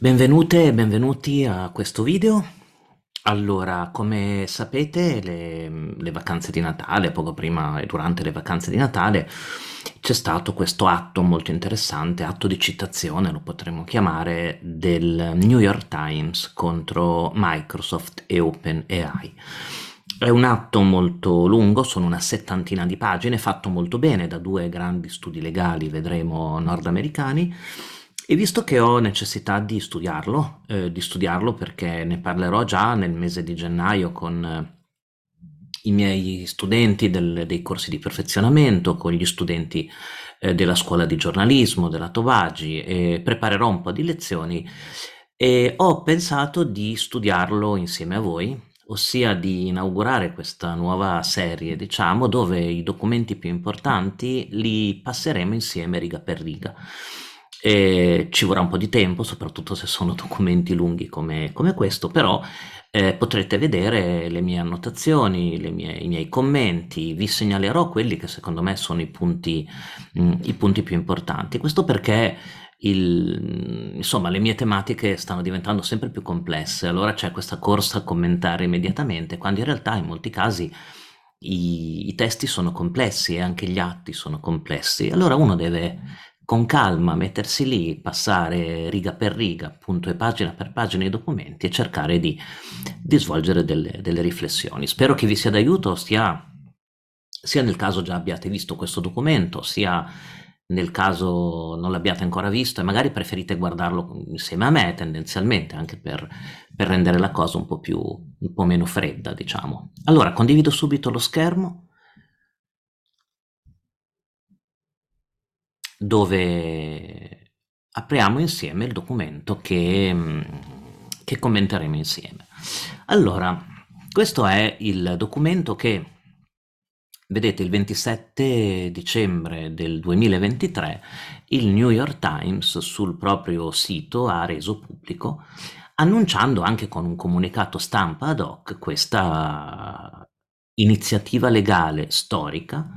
Benvenute e benvenuti a questo video. Allora, come sapete, le, le vacanze di Natale, poco prima e durante le vacanze di Natale, c'è stato questo atto molto interessante, atto di citazione, lo potremmo chiamare, del New York Times contro Microsoft e OpenAI. È un atto molto lungo, sono una settantina di pagine, fatto molto bene da due grandi studi legali, vedremo, nordamericani, e visto che ho necessità di studiarlo, eh, di studiarlo perché ne parlerò già nel mese di gennaio con eh, i miei studenti del- dei corsi di perfezionamento, con gli studenti eh, della scuola di giornalismo, della Tovagi, e preparerò un po' di lezioni e ho pensato di studiarlo insieme a voi, ossia di inaugurare questa nuova serie, diciamo, dove i documenti più importanti li passeremo insieme riga per riga. E ci vorrà un po' di tempo, soprattutto se sono documenti lunghi come, come questo, però eh, potrete vedere le mie annotazioni, le mie- i miei commenti, vi segnalerò quelli che secondo me sono i punti, mh, i punti più importanti. Questo perché il- insomma, le mie tematiche stanno diventando sempre più complesse, allora c'è questa corsa a commentare immediatamente, quando in realtà in molti casi i, i testi sono complessi e anche gli atti sono complessi. Allora uno deve con calma mettersi lì, passare riga per riga, punto e pagina per pagina i documenti e cercare di, di svolgere delle, delle riflessioni. Spero che vi sia d'aiuto, sia, sia nel caso già abbiate visto questo documento, sia nel caso non l'abbiate ancora visto e magari preferite guardarlo insieme a me tendenzialmente, anche per, per rendere la cosa un po' più, un po' meno fredda, diciamo. Allora, condivido subito lo schermo dove apriamo insieme il documento che, mm, che commenteremo insieme. Allora, questo è il documento che, vedete, il 27 dicembre del 2023 il New York Times sul proprio sito ha reso pubblico, annunciando anche con un comunicato stampa ad hoc questa iniziativa legale storica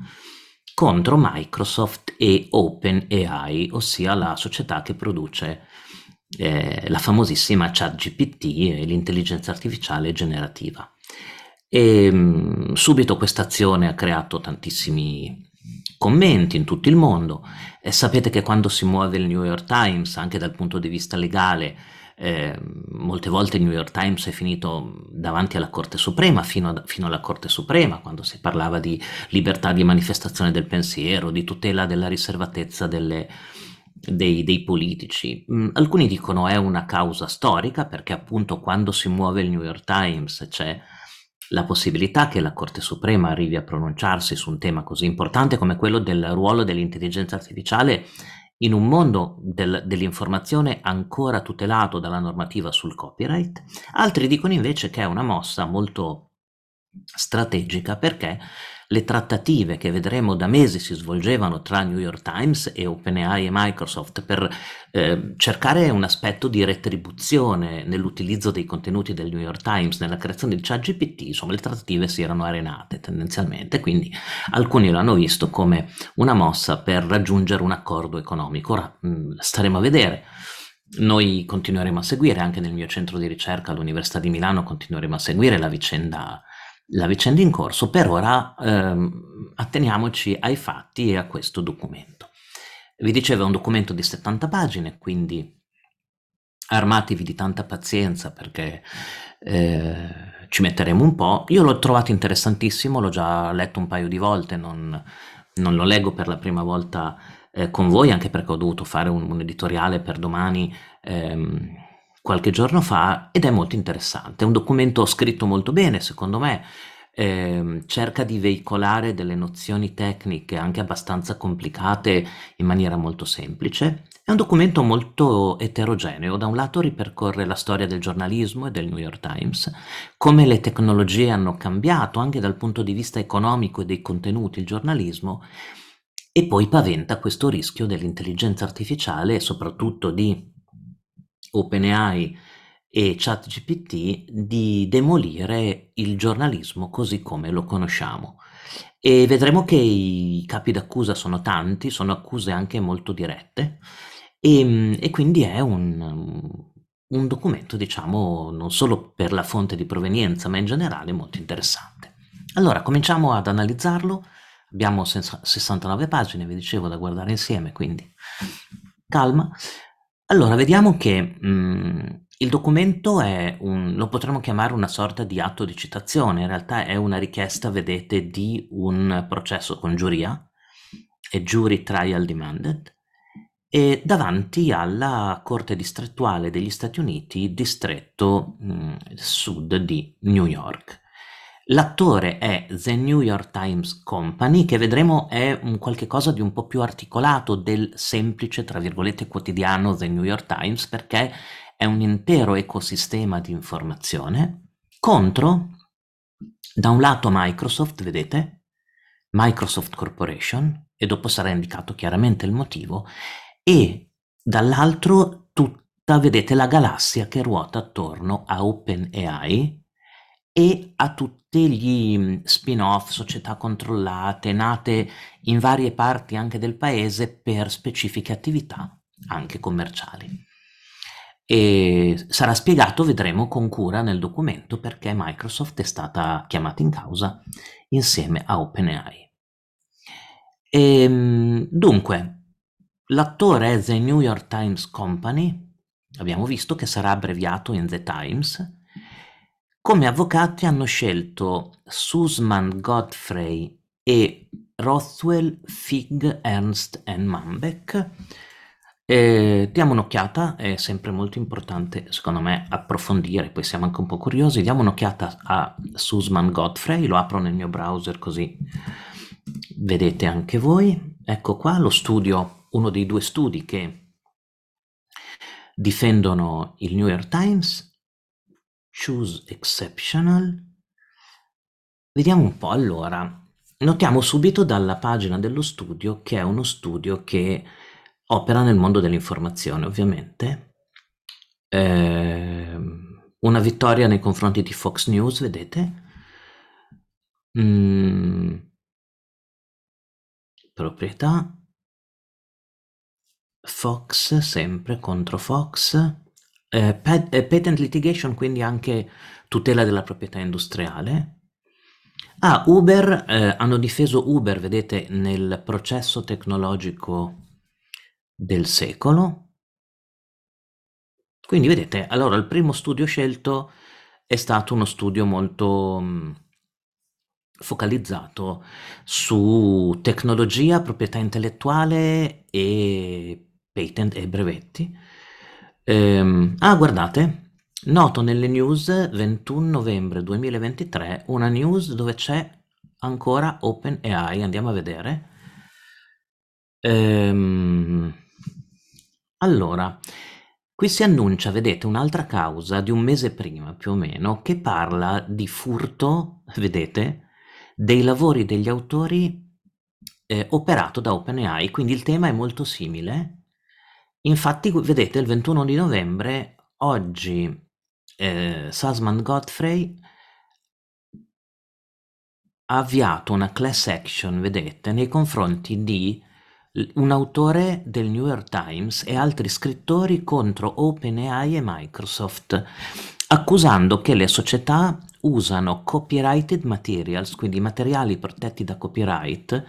contro Microsoft e OpenAI, ossia la società che produce eh, la famosissima ChatGPT e l'intelligenza artificiale generativa. E mh, subito questa azione ha creato tantissimi commenti in tutto il mondo. E sapete che quando si muove il New York Times, anche dal punto di vista legale, eh, molte volte il New York Times è finito davanti alla Corte Suprema, fino, a, fino, alla Corte Suprema, quando si parlava di libertà di manifestazione del pensiero, di tutela della riservatezza delle, dei, dei, politici. Mm, alcuni dicono è una causa storica perché appunto quando si muove il New York Times c'è la possibilità che la Corte Suprema arrivi a pronunciarsi su un tema così importante come quello del ruolo dell'intelligenza artificiale in un mondo del, dell'informazione ancora tutelato dalla normativa sul copyright, altri dicono invece che è una mossa molto strategica perché le trattative che vedremo da mesi si svolgevano tra New York Times e OpenAI e Microsoft per eh, cercare un aspetto di retribuzione nell'utilizzo dei contenuti del New York Times nella creazione di ChatGPT, insomma le trattative si erano arenate tendenzialmente, quindi alcuni lo hanno visto come una mossa per raggiungere un accordo economico. Ora mh, mm, staremo a vedere. Noi continueremo a seguire, anche nel mio centro di ricerca all'Università di Milano, continueremo a seguire la vicenda la vicenda in corso. Per ora ehm, atteniamoci ai fatti e a questo documento. Vi dicevo è un documento di 70 pagine, quindi armatevi di tanta pazienza perché eh, ci metteremo un po'. Io l'ho trovato interessantissimo, l'ho già letto un paio di volte, non, non lo leggo per la prima volta eh, con voi, anche perché ho dovuto fare un, un editoriale per domani. Ehm, qualche giorno fa ed è molto interessante. È un documento scritto molto bene, secondo me, ehm, cerca di veicolare delle nozioni tecniche anche abbastanza complicate in maniera molto semplice. È un documento molto eterogeneo, da un lato ripercorre la storia del giornalismo e del New York Times, come le tecnologie hanno cambiato anche dal punto di vista economico e dei contenuti il giornalismo, e poi paventa questo rischio dell'intelligenza artificiale e soprattutto di OpenAI e ChatGPT di demolire il giornalismo così come lo conosciamo. E vedremo che i capi d'accusa sono tanti, sono accuse anche molto dirette, e, e quindi è un, un documento, diciamo, non solo per la fonte di provenienza, ma in generale molto interessante. Allora, cominciamo ad analizzarlo. Abbiamo 69 pagine, vi dicevo, da guardare insieme, quindi calma. Allora, vediamo che mh, mm, il documento è un, lo potremmo chiamare una sorta di atto di citazione, in realtà è una richiesta, vedete, di un processo con giuria, è Jury Trial Demanded, e davanti alla Corte distrettuale degli Stati Uniti, distretto mh, mm, sud di New York. L'attore è The New York Times Company, che vedremo è un qualche cosa di un po' più articolato del semplice, tra virgolette, quotidiano The New York Times, perché è un intero ecosistema di informazione, contro, da un lato Microsoft, vedete, Microsoft Corporation, e dopo sarà indicato chiaramente il motivo, e dall'altro tutta, vedete, la galassia che ruota attorno a OpenAI e a tutti gli mm, spin-off, società controllate, nate in varie parti anche del paese per specifiche attività, anche commerciali. E sarà spiegato, vedremo con cura nel documento, perché Microsoft è stata chiamata in causa insieme a OpenAI. E, ehm, dunque, L'attore è The New York Times Company, abbiamo visto che sarà abbreviato in The Times. Come avvocati hanno scelto Sussman Godfrey e Rothwell Fig Ernst Mambeck. Eh, diamo un'occhiata, è sempre molto importante secondo me approfondire, poi siamo anche un po' curiosi, diamo un'occhiata a Sussman Godfrey, lo apro nel mio browser così vedete anche voi. Ecco qua lo studio uno dei due studi che difendono il New York Times, Choose Exceptional. Vediamo un po' allora. Notiamo subito dalla pagina dello studio che è uno studio che opera nel mondo dell'informazione, ovviamente. Eh, una vittoria nei confronti di Fox News, vedete? Mm, proprietà Fox, sempre contro Fox. Eh, pat- eh, patent litigation, quindi anche tutela della proprietà industriale. Ah, Uber, eh, hanno difeso Uber, vedete, nel processo tecnologico del secolo. Quindi vedete, allora il primo studio scelto è stato uno studio molto mh, mm, focalizzato su tecnologia, proprietà intellettuale e patent e brevetti. Ehm, ah, guardate, noto nelle news 21 novembre 2023 una news dove c'è ancora OpenAI, andiamo a vedere. Ehm, allora, qui si annuncia, vedete, un'altra causa di un mese prima più o meno che parla di furto, vedete, dei lavori degli autori eh, operato da OpenAI, quindi il tema è molto simile Infatti vedete il 21 di novembre, oggi eh, Sussman Godfrey ha avviato una class action, vedete, nei confronti di un autore del New York Times e altri scrittori contro OpenAI e Microsoft, accusando che le società usano copyrighted materials, quindi materiali protetti da copyright,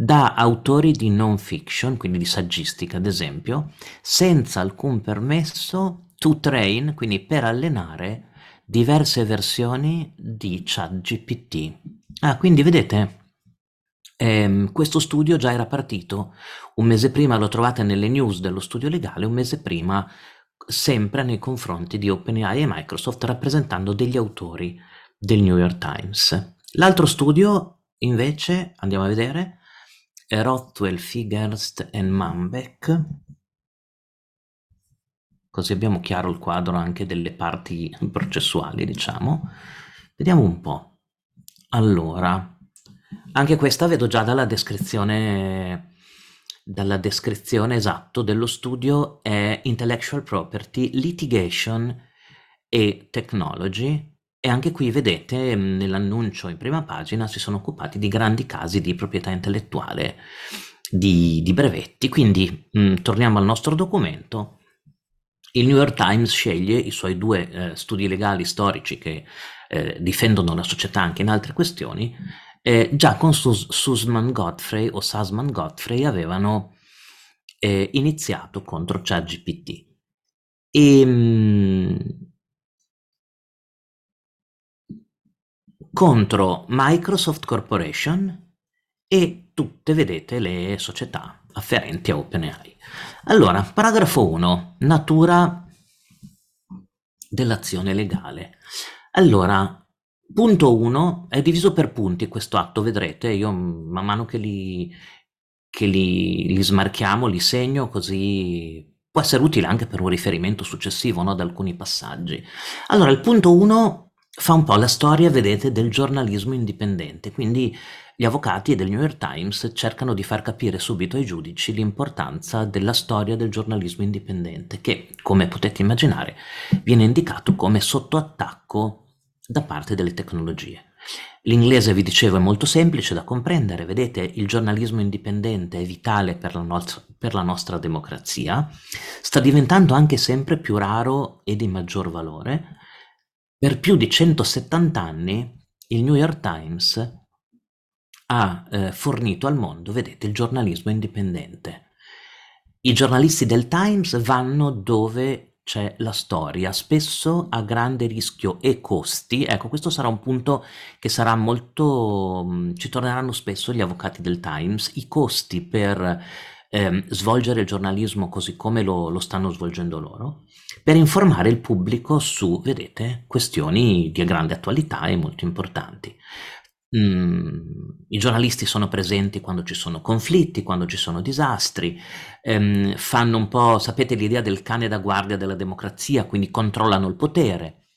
da autori di non fiction, quindi di saggistica ad esempio, senza alcun permesso to train, quindi per allenare diverse versioni di ChatGPT. Ah, quindi vedete, ehm, questo studio già era partito un mese prima, lo trovate nelle news dello studio legale, un mese prima sempre nei confronti di OpenAI e Microsoft rappresentando degli autori del New York Times. L'altro studio invece, andiamo a vedere, Rothwell, Figerst e Manbeck. Così abbiamo chiaro il quadro anche delle parti processuali, diciamo. Vediamo un po'. Allora, anche questa vedo già dalla descrizione dalla descrizione esatto dello studio è Intellectual Property, Litigation e Technology e anche qui vedete mm, nell'annuncio in prima pagina si sono occupati di grandi casi di proprietà intellettuale, di, di brevetti. Quindi mh, mm, torniamo al nostro documento. il New York Times sceglie i suoi due eh, studi legali storici che eh, difendono la società anche in altre questioni, eh, già con Sus- Sussman Godfrey o Sussman Godfrey avevano eh, iniziato contro ChatGPT. E, mh, contro Microsoft Corporation e tutte, vedete, le società afferenti a OpenAI. Allora, paragrafo 1, natura dell'azione legale. Allora, punto 1 è diviso per punti questo atto, vedrete, io man mano che li, che li, li smarchiamo, li segno, così può essere utile anche per un riferimento successivo no, ad alcuni passaggi. Allora, il punto 1 fa un po' la storia, vedete, del giornalismo indipendente, quindi gli avvocati del New York Times cercano di far capire subito ai giudici l'importanza della storia del giornalismo indipendente, che, come potete immaginare, viene indicato come sotto attacco da parte delle tecnologie. L'inglese, vi dicevo, è molto semplice da comprendere, vedete, il giornalismo indipendente è vitale per la, nostra, per la nostra democrazia, sta diventando anche sempre più raro e di maggior valore, per più di 170 anni il New York Times ha eh, fornito al mondo, vedete, il giornalismo indipendente. I giornalisti del Times vanno dove c'è la storia, spesso a grande rischio e costi. Ecco, questo sarà un punto che sarà molto... Mm, ci torneranno spesso gli avvocati del Times, i costi per eh, svolgere il giornalismo così come lo, lo stanno svolgendo loro per informare il pubblico su, vedete, questioni di grande attualità e molto importanti. Mm, I giornalisti sono presenti quando ci sono conflitti, quando ci sono disastri, ehm, fanno un po', sapete, l'idea del cane da guardia della democrazia, quindi controllano il potere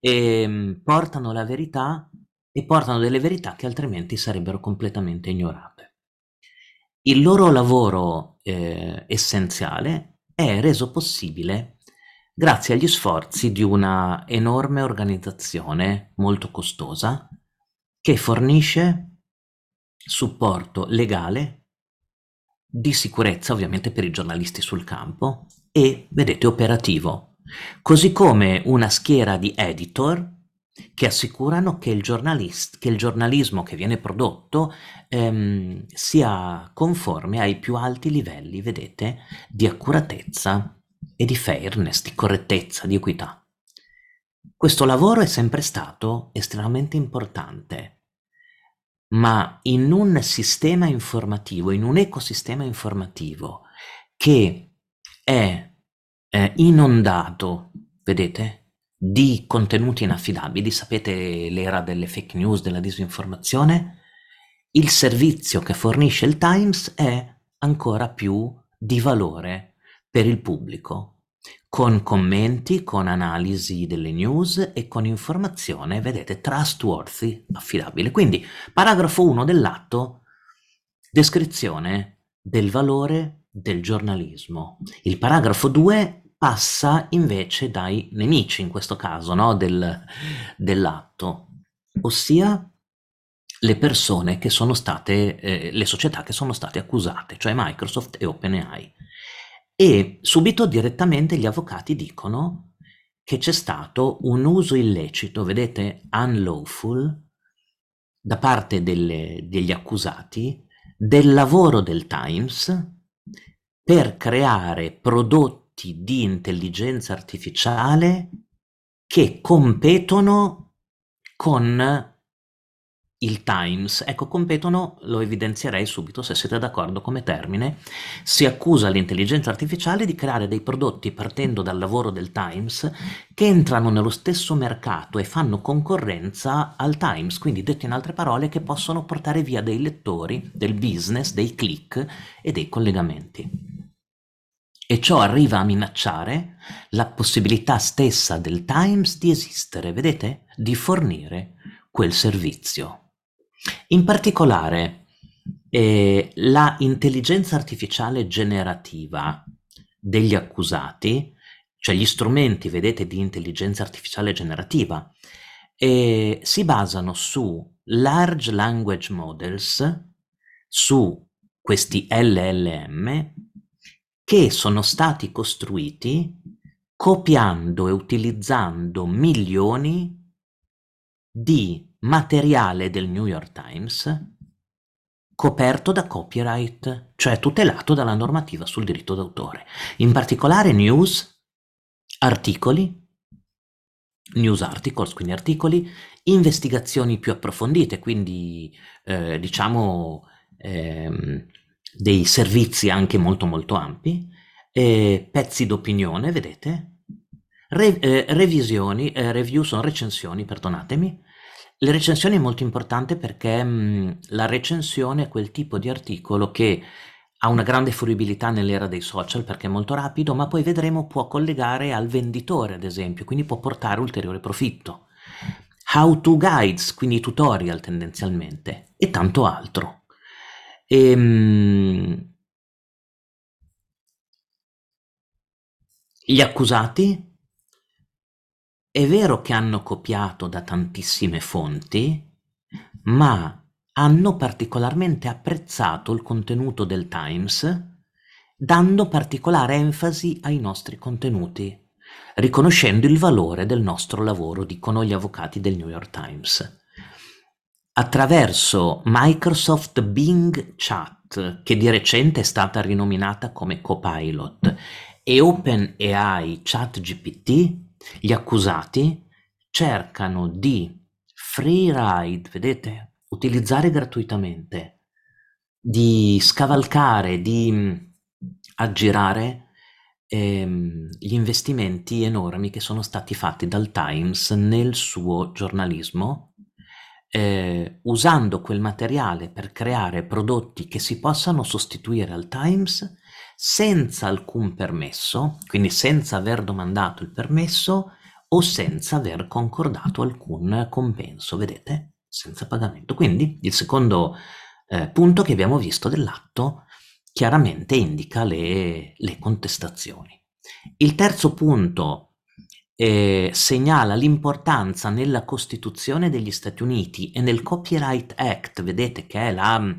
e ehm, portano la verità e portano delle verità che altrimenti sarebbero completamente ignorate. Il loro lavoro eh, essenziale è reso possibile grazie agli sforzi di una enorme organizzazione molto costosa che fornisce supporto legale di sicurezza ovviamente per i giornalisti sul campo e, vedete, operativo, così come una schiera di editor che assicurano che il, che il giornalismo che viene prodotto ehm, sia conforme ai più alti livelli, vedete, di accuratezza e di fairness, di correttezza, di equità. Questo lavoro è sempre stato estremamente importante, ma in un sistema informativo, in un ecosistema informativo che è eh, inondato, vedete, di contenuti inaffidabili, sapete l'era delle fake news, della disinformazione, il servizio che fornisce il Times è ancora più di valore per il pubblico, con commenti, con analisi delle news e con informazione, vedete, trustworthy, affidabile. Quindi, paragrafo 1 dell'atto, descrizione del valore del giornalismo. Il paragrafo 2 passa invece dai nemici, in questo caso, no, del, dell'atto, ossia le persone che sono state, eh, le società che sono state accusate, cioè Microsoft e OpenAI. E subito direttamente gli avvocati dicono che c'è stato un uso illecito, vedete, unlawful, da parte delle, degli accusati del lavoro del Times per creare prodotti di intelligenza artificiale che competono con il Times. Ecco, competono, lo evidenzierei subito se siete d'accordo come termine, si accusa l'intelligenza artificiale di creare dei prodotti partendo dal lavoro del Times che entrano nello stesso mercato e fanno concorrenza al Times, quindi detto in altre parole che possono portare via dei lettori, del business, dei click e dei collegamenti. E ciò arriva a minacciare la possibilità stessa del Times di esistere, vedete? Di fornire quel servizio. In particolare, eh, la intelligenza artificiale generativa degli accusati, cioè gli strumenti, vedete, di intelligenza artificiale generativa, eh, si basano su large language models, su questi LLM, che sono stati costruiti copiando e utilizzando milioni di materiale del New York Times coperto da copyright, cioè tutelato dalla normativa sul diritto d'autore. In particolare news, articoli, news articles, quindi articoli, investigazioni più approfondite, quindi eh, diciamo ehm, dei servizi anche molto molto ampi, eh, pezzi d'opinione, vedete? Re, eh, revisioni, eh, review sono recensioni, perdonatemi, le recensioni è molto importante perché mh, mm, la recensione è quel tipo di articolo che ha una grande fruibilità nell'era dei social perché è molto rapido, ma poi vedremo può collegare al venditore, ad esempio, quindi può portare ulteriore profitto. How to guides, quindi tutorial tendenzialmente, e tanto altro. Ehm, gli accusati è vero che hanno copiato da tantissime fonti, ma hanno particolarmente apprezzato il contenuto del Times, dando particolare enfasi ai nostri contenuti, riconoscendo il valore del nostro lavoro, dicono gli avvocati del New York Times. Attraverso Microsoft Bing Chat, che di recente è stata rinominata come Copilot, e OpenAI ChatGPT, gli accusati cercano di free ride, vedete, utilizzare gratuitamente, di scavalcare, di mm, aggirare ehm, gli investimenti enormi che sono stati fatti dal Times nel suo giornalismo, eh, usando quel materiale per creare prodotti che si possano sostituire al Times senza alcun permesso, quindi senza aver domandato il permesso o senza aver concordato alcun compenso, vedete? Senza pagamento. Quindi il secondo eh, punto che abbiamo visto dell'atto chiaramente indica le, le contestazioni. Il terzo punto eh, segnala l'importanza nella Costituzione degli Stati Uniti e nel Copyright Act, vedete che è la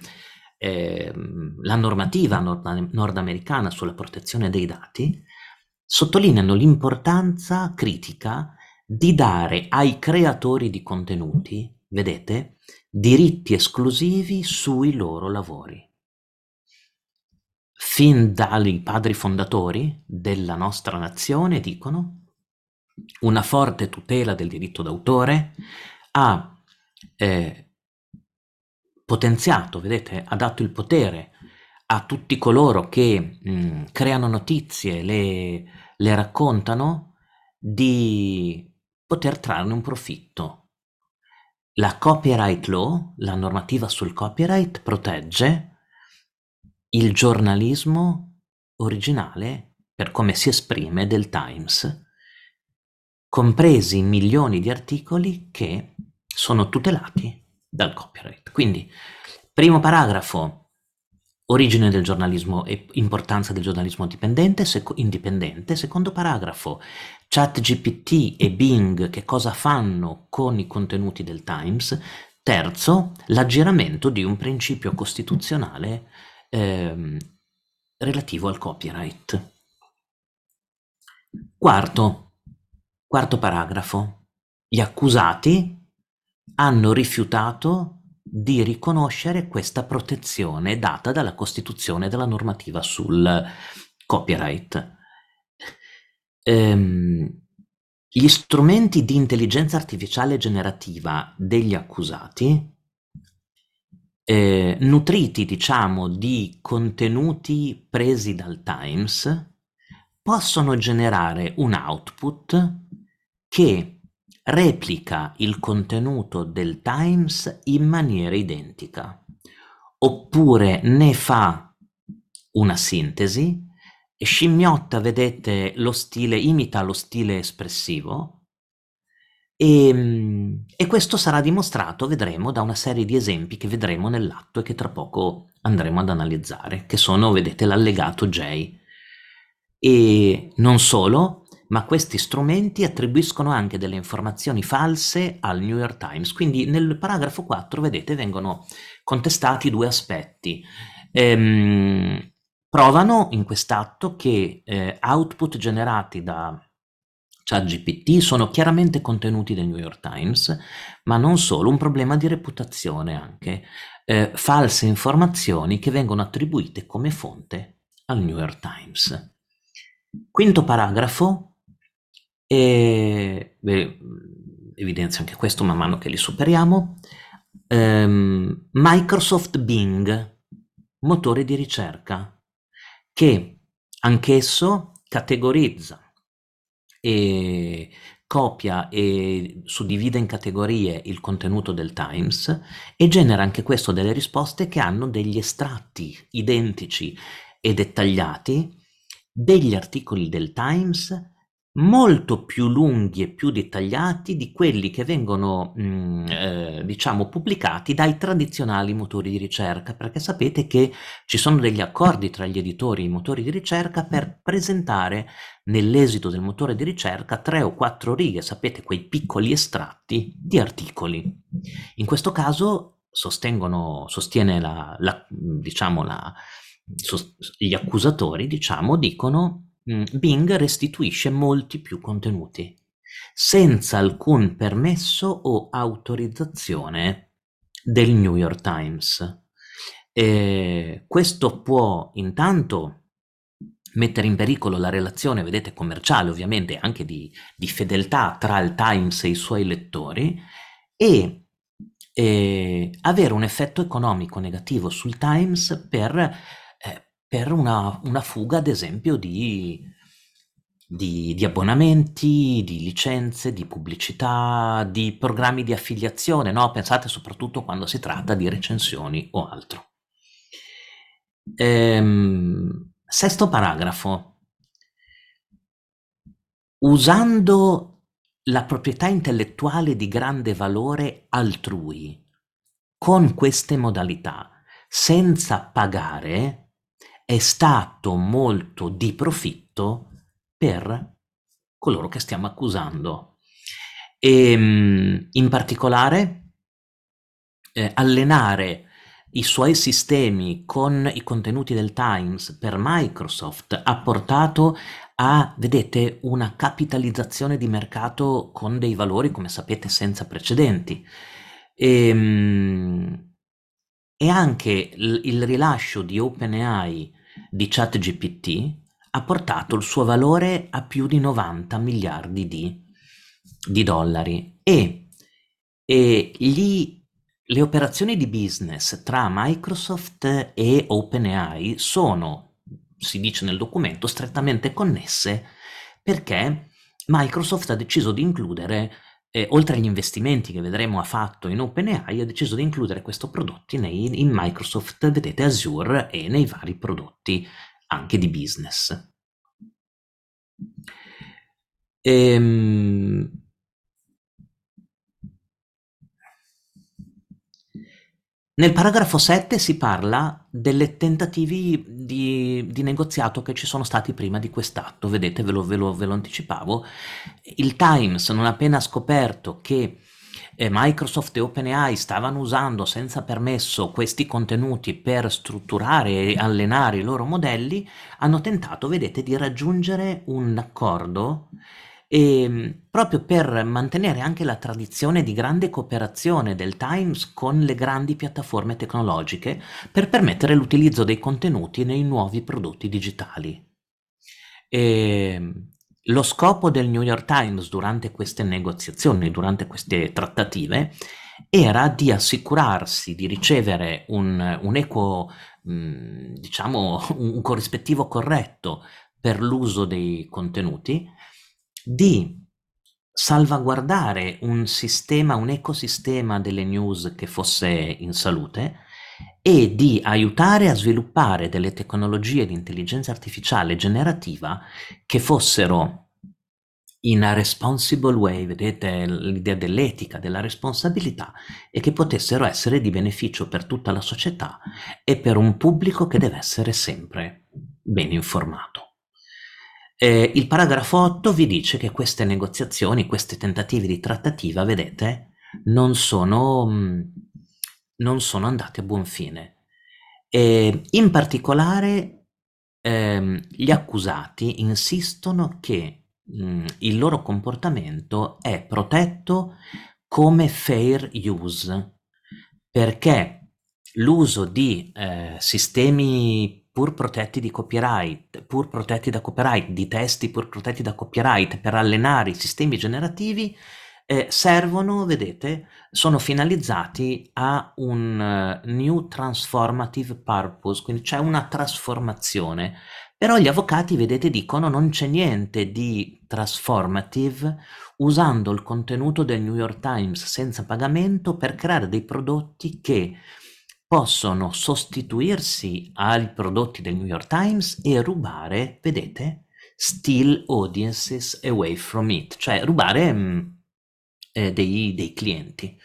eh, la normativa nord- nordamericana sulla protezione dei dati, sottolineano l'importanza critica di dare ai creatori di contenuti, vedete, diritti esclusivi sui loro lavori. Fin dai padri fondatori della nostra nazione dicono una forte tutela del diritto d'autore ha eh, potenziato, vedete, ha dato il potere a tutti coloro che mh, creano notizie, le, le raccontano, di poter trarne un profitto. La copyright law, la normativa sul copyright, protegge il giornalismo originale per come si esprime del Times, compresi milioni di articoli che sono tutelati dal copyright. Quindi, primo paragrafo, origine del giornalismo e importanza del giornalismo sec- indipendente. Secondo paragrafo, ChatGPT e Bing che cosa fanno con i contenuti del Times. Terzo, l'aggiramento di un principio costituzionale ehm, relativo al copyright. Quarto, quarto paragrafo, gli accusati hanno rifiutato di riconoscere questa protezione data dalla Costituzione e dalla normativa sul copyright. Ehm, gli strumenti di intelligenza artificiale generativa degli accusati, eh, nutriti diciamo di contenuti presi dal Times, possono generare un output che replica il contenuto del Times in maniera identica, oppure ne fa una sintesi scimmiotta, vedete, lo stile, imita lo stile espressivo e, ehm, e, questo sarà dimostrato, vedremo, da una serie di esempi che vedremo nell'atto e che tra poco andremo ad analizzare, che sono, vedete, l'allegato J. E non solo, ma questi strumenti attribuiscono anche delle informazioni false al New York Times. Quindi nel paragrafo 4, vedete, vengono contestati due aspetti. Ehm, provano in quest'atto che eh, output generati da ChatGPT sono chiaramente contenuti del New York Times, ma non solo, un problema di reputazione anche. Eh, false informazioni che vengono attribuite come fonte al New York Times. Quinto paragrafo, e, beh, evidenzio anche questo man mano che li superiamo, ehm, Microsoft Bing, motore di ricerca, che anch'esso categorizza e copia e suddivide in categorie il contenuto del Times e genera anche questo delle risposte che hanno degli estratti identici e dettagliati degli articoli del Times molto più lunghi e più dettagliati di quelli che vengono, mh, eh, diciamo, pubblicati dai tradizionali motori di ricerca, perché sapete che ci sono degli accordi tra gli editori e i motori di ricerca per presentare nell'esito del motore di ricerca tre o quattro righe, sapete, quei piccoli estratti di articoli. In questo caso sostengono, sostiene la, la diciamo, la, gli accusatori, diciamo, dicono Bing restituisce molti più contenuti, senza alcun permesso o autorizzazione del New York Times. E questo può intanto mettere in pericolo la relazione, vedete, commerciale ovviamente, anche di, di fedeltà tra il Times e i suoi lettori, e eh, avere un effetto economico negativo sul Times per per una, una fuga, ad esempio, di, di, di, abbonamenti, di licenze, di pubblicità, di programmi di affiliazione, no? Pensate soprattutto quando si tratta di recensioni o altro. Ehm, sesto paragrafo. Usando la proprietà intellettuale di grande valore altrui con queste modalità, senza pagare, è stato molto di profitto per coloro che stiamo accusando. E, ehm, in particolare, eh, allenare i suoi sistemi con i contenuti del Times per Microsoft ha portato a, vedete, una capitalizzazione di mercato con dei valori, come sapete, senza precedenti. E, ehm, e anche il, il rilascio di OpenAI di ChatGPT ha portato il suo valore a più di 90 miliardi di, di dollari. E, e gli, le operazioni di business tra Microsoft e OpenAI sono, si dice nel documento, strettamente connesse perché Microsoft ha deciso di includere eh, oltre agli investimenti che vedremo ha fatto in OpenAI, ha deciso di includere questi prodotti nei, in Microsoft, vedete, Azure e nei vari prodotti anche di business. Ehm, Nel paragrafo 7 si parla delle tentativi di, di, negoziato che ci sono stati prima di quest'atto, vedete, ve lo, ve, lo, ve lo, anticipavo. Il Times, non appena scoperto che eh, Microsoft e OpenAI stavano usando senza permesso questi contenuti per strutturare e allenare i loro modelli, hanno tentato, vedete, di raggiungere un accordo ehm, proprio per mantenere anche la tradizione di grande cooperazione del Times con le grandi piattaforme tecnologiche per permettere l'utilizzo dei contenuti nei nuovi prodotti digitali. E ehm, lo scopo del New York Times durante queste negoziazioni, durante queste trattative, era di assicurarsi di ricevere un, un equo, mh, diciamo, un corrispettivo corretto per l'uso dei contenuti, di salvaguardare un sistema, un ecosistema delle news che fosse in salute e di aiutare a sviluppare delle tecnologie di intelligenza artificiale generativa che fossero in a responsible way, vedete l'idea dell'etica, della responsabilità, e che potessero essere di beneficio per tutta la società e per un pubblico che deve essere sempre ben informato. Eh, il paragrafo 8 vi dice che queste negoziazioni, questi tentativi di trattativa, vedete, non sono, mm, non sono andate a buon fine. E in particolare ehm, gli accusati insistono che mh, il loro comportamento è protetto come fair use, perché l'uso di eh, sistemi pur protetti di copyright, pur protetti da copyright, di testi pur protetti da copyright per allenare i sistemi generativi eh, servono, vedete, sono finalizzati a un uh, new transformative purpose, quindi c'è una trasformazione. Però gli avvocati, vedete, dicono non c'è niente di transformative usando il contenuto del New York Times senza pagamento per creare dei prodotti che possono sostituirsi ai prodotti del New York Times e rubare, vedete, steal audiences away from it, cioè rubare mh, mm, eh, dei, dei, clienti.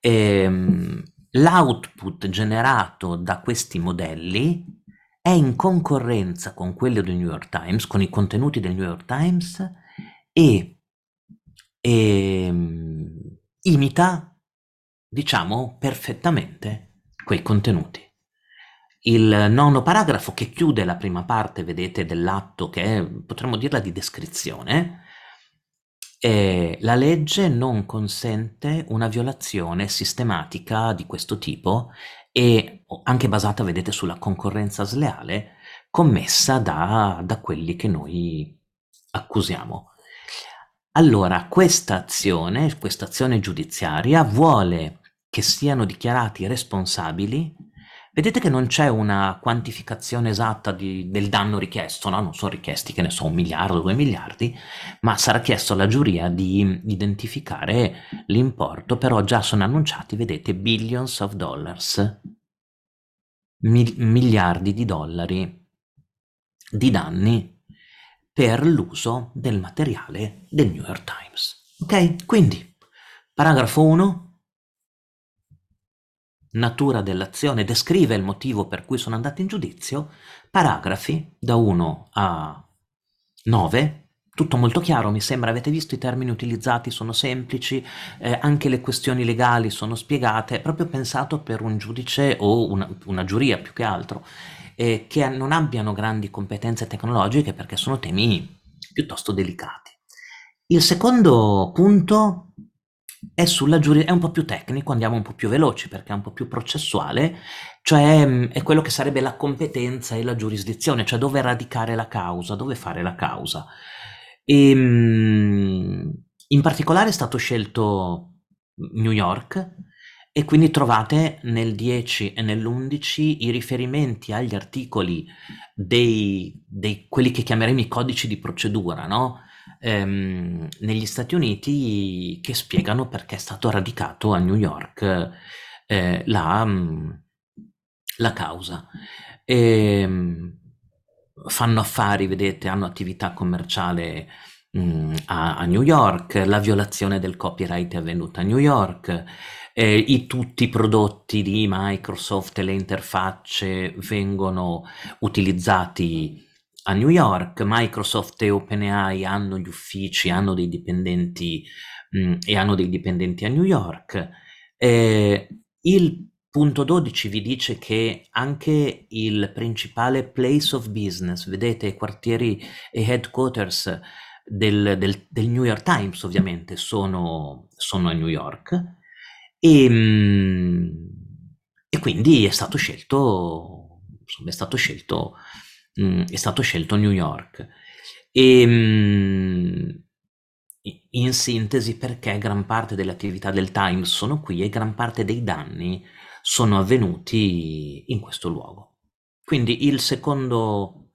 E, ehm, mh, l'output generato da questi modelli è in concorrenza con quello del New York Times, con i contenuti del New York Times e, e mh, imita, diciamo, perfettamente quei contenuti. Il nono paragrafo che chiude la prima parte, vedete, dell'atto che è, potremmo dirla di descrizione, è la legge non consente una violazione sistematica di questo tipo e anche basata, vedete, sulla concorrenza sleale commessa da, da quelli che noi accusiamo. Allora, questa azione, questa azione giudiziaria vuole che siano dichiarati responsabili, vedete che non c'è una quantificazione esatta di, del danno richiesto, no? non sono richiesti, che ne so, un miliardo, due miliardi, ma sarà chiesto alla giuria di identificare l'importo, però già sono annunciati, vedete, billions of dollars, mil- miliardi di dollari di danni per l'uso del materiale del New York Times. Ok? Quindi, paragrafo 1, natura dell'azione, descrive il motivo per cui sono andati in giudizio, paragrafi da 1 a 9, tutto molto chiaro, mi sembra, avete visto i termini utilizzati? Sono semplici, eh, anche le questioni legali sono spiegate, è proprio pensato per un giudice o una, una giuria più che altro, eh, che non abbiano grandi competenze tecnologiche perché sono temi piuttosto delicati. Il secondo punto è sulla giuri è un po' più tecnico, andiamo un po' più veloci perché è un po' più processuale, cioè mm, è quello che sarebbe la competenza e la giurisdizione, cioè dove radicare la causa, dove fare la causa. E, mm, in particolare è stato scelto New York e quindi trovate nel 10 e nell'11 i riferimenti agli articoli dei, dei quelli che chiameremo i codici di procedura, no? Ehm, negli Stati Uniti che spiegano perché è stato radicato a New York eh, la, mm, la, causa. E, ehm, fanno affari, vedete, hanno attività commerciale mh, mm, a, a, New York, la violazione del copyright è avvenuta a New York, eh, i, tutti i prodotti di Microsoft e le interfacce vengono utilizzati a New York, Microsoft e OpenAI hanno gli uffici, hanno dei dipendenti mh, mm, e hanno dei dipendenti a New York. Eh, il punto 12 vi dice che anche il principale place of business, vedete, i quartieri e headquarters del, del, del, New York Times ovviamente sono, sono a New York e, mm, e quindi è stato scelto, insomma, è stato scelto mh, è stato scelto New York. E, mh, in sintesi, perché gran parte delle attività del Times sono qui e gran parte dei danni sono avvenuti in questo luogo. Quindi il secondo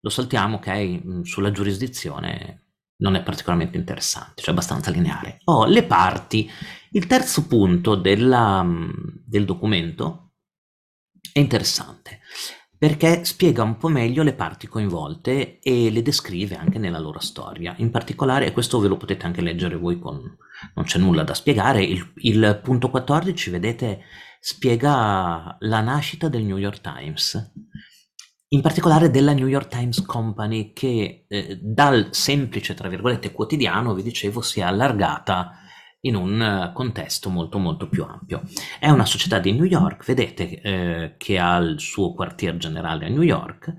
lo saltiamo, ok? Sulla giurisdizione non è particolarmente interessante, cioè abbastanza lineare. Oh, le parti. Il terzo punto della, del documento è interessante perché spiega un po' meglio le parti coinvolte e le descrive anche nella loro storia. In particolare, e questo ve lo potete anche leggere voi con... non c'è nulla da spiegare, il, il punto 14, vedete, spiega la nascita del New York Times, in particolare della New York Times Company che eh, dal semplice, tra virgolette, quotidiano, vi dicevo, si è allargata in un eh, contesto molto molto più ampio. È una società di New York, vedete eh, che ha il suo quartier generale a New York,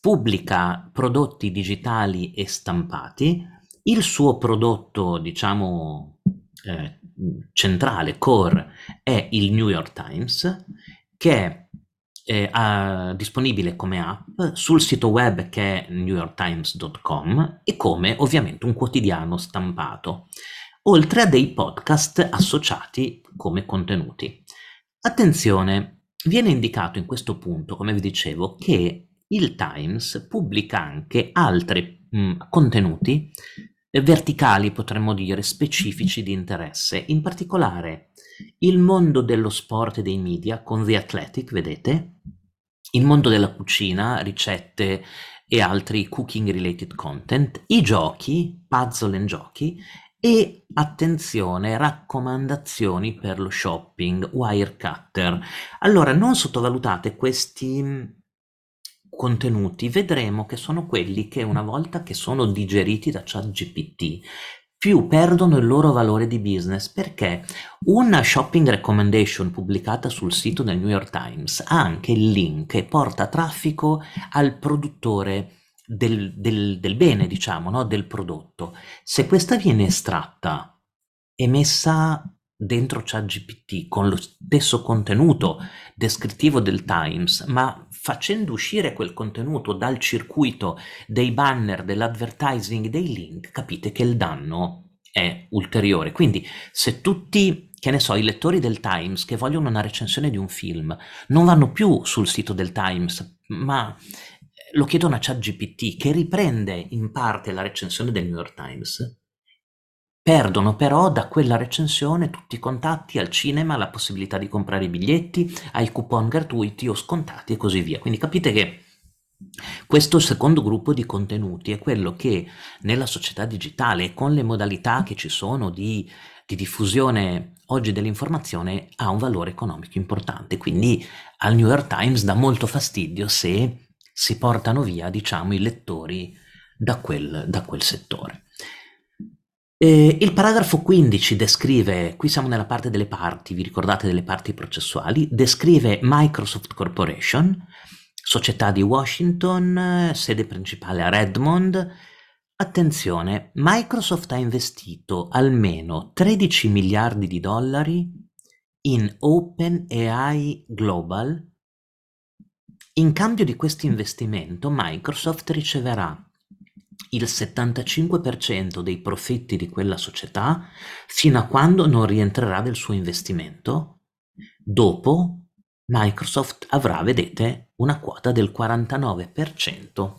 pubblica prodotti digitali e stampati, il suo prodotto, diciamo, eh, centrale, core, è il New York Times, che è eh, a, disponibile come app sul sito web che è newyorktimes.com e come ovviamente un quotidiano stampato, oltre a dei podcast associati come contenuti. Attenzione, viene indicato in questo punto, come vi dicevo, che il Times pubblica anche altri mh, contenuti verticali, potremmo dire, specifici di interesse, in particolare il mondo dello sport e dei media con The Athletic, vedete, il mondo della cucina, ricette e altri cooking related content, i giochi, puzzle and giochi e attenzione, raccomandazioni per lo shopping, Wirecutter. Allora, non sottovalutate questi contenuti, vedremo che sono quelli che una volta che sono digeriti da ChatGPT, più perdono il loro valore di business perché una shopping recommendation pubblicata sul sito del New York Times ha anche il link e porta traffico al produttore del, del, del bene, diciamo, no? del prodotto. Se questa viene estratta e messa dentro ChatGPT con lo stesso contenuto descrittivo del Times, ma facendo uscire quel contenuto dal circuito dei banner, dell'advertising, dei link, capite che il danno è ulteriore. Quindi se tutti, che ne so, i lettori del Times che vogliono una recensione di un film non vanno più sul sito del Times, ma lo chiedono a ChatGPT che riprende in parte la recensione del New York Times, Perdono però da quella recensione tutti i contatti al cinema, la possibilità di comprare i biglietti, ai coupon gratuiti o scontati e così via. Quindi capite che questo secondo gruppo di contenuti è quello che nella società digitale, con le modalità che ci sono di, di diffusione oggi dell'informazione, ha un valore economico importante. Quindi al New York Times dà molto fastidio se si portano via, diciamo, i lettori da quel, da quel settore. Eh, il paragrafo 15 descrive, qui siamo nella parte delle parti, vi ricordate delle parti processuali, descrive Microsoft Corporation, società di Washington, sede principale a Redmond. Attenzione, Microsoft ha investito almeno 13 miliardi di dollari in OpenAI Global. In cambio di questo investimento, Microsoft riceverà il 75% dei profitti di quella società fino a quando non rientrerà del suo investimento. Dopo Microsoft avrà, vedete, una quota del 49%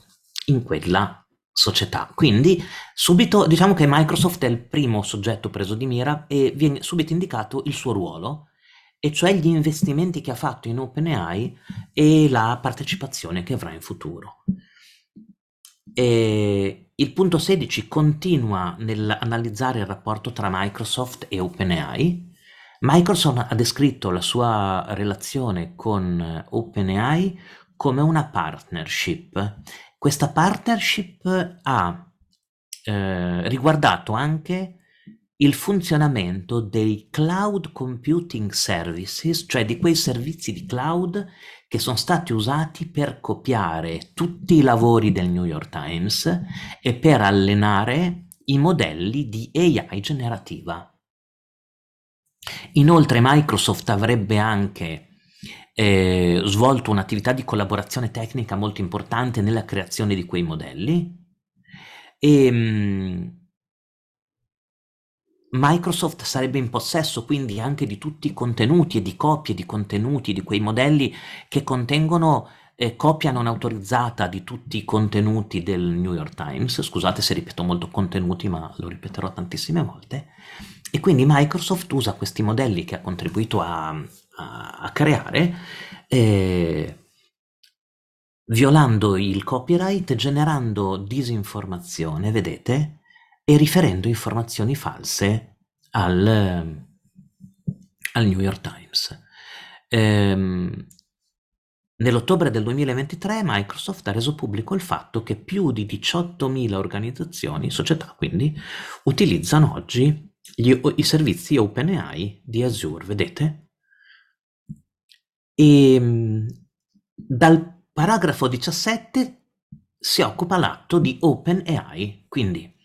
in quella società. Quindi subito diciamo che Microsoft è il primo soggetto preso di mira e viene subito indicato il suo ruolo, e cioè gli investimenti che ha fatto in OpenAI e la partecipazione che avrà in futuro. E il punto 16 continua nell'analizzare il rapporto tra Microsoft e OpenAI. Microsoft ha descritto la sua relazione con OpenAI come una partnership. Questa partnership ha eh, riguardato anche il funzionamento dei cloud computing services, cioè di quei servizi di cloud che sono stati usati per copiare tutti i lavori del New York Times e per allenare i modelli di AI generativa. Inoltre Microsoft avrebbe anche eh, svolto un'attività di collaborazione tecnica molto importante nella creazione di quei modelli e mh, Microsoft sarebbe in possesso quindi anche di tutti i contenuti e di copie di contenuti di quei modelli che contengono eh, copia non autorizzata di tutti i contenuti del New York Times. Scusate se ripeto molto contenuti, ma lo ripeterò tantissime volte. E quindi Microsoft usa questi modelli che ha contribuito a, a, a creare, eh, violando il copyright, generando disinformazione, vedete? E riferendo informazioni false al, al New York Times. Ehm, nell'ottobre del 2023 Microsoft ha reso pubblico il fatto che più di 18.000 organizzazioni, società quindi, utilizzano oggi gli, i servizi OpenAI di Azure, vedete? E ehm, dal paragrafo 17 si occupa l'atto di OpenAI, quindi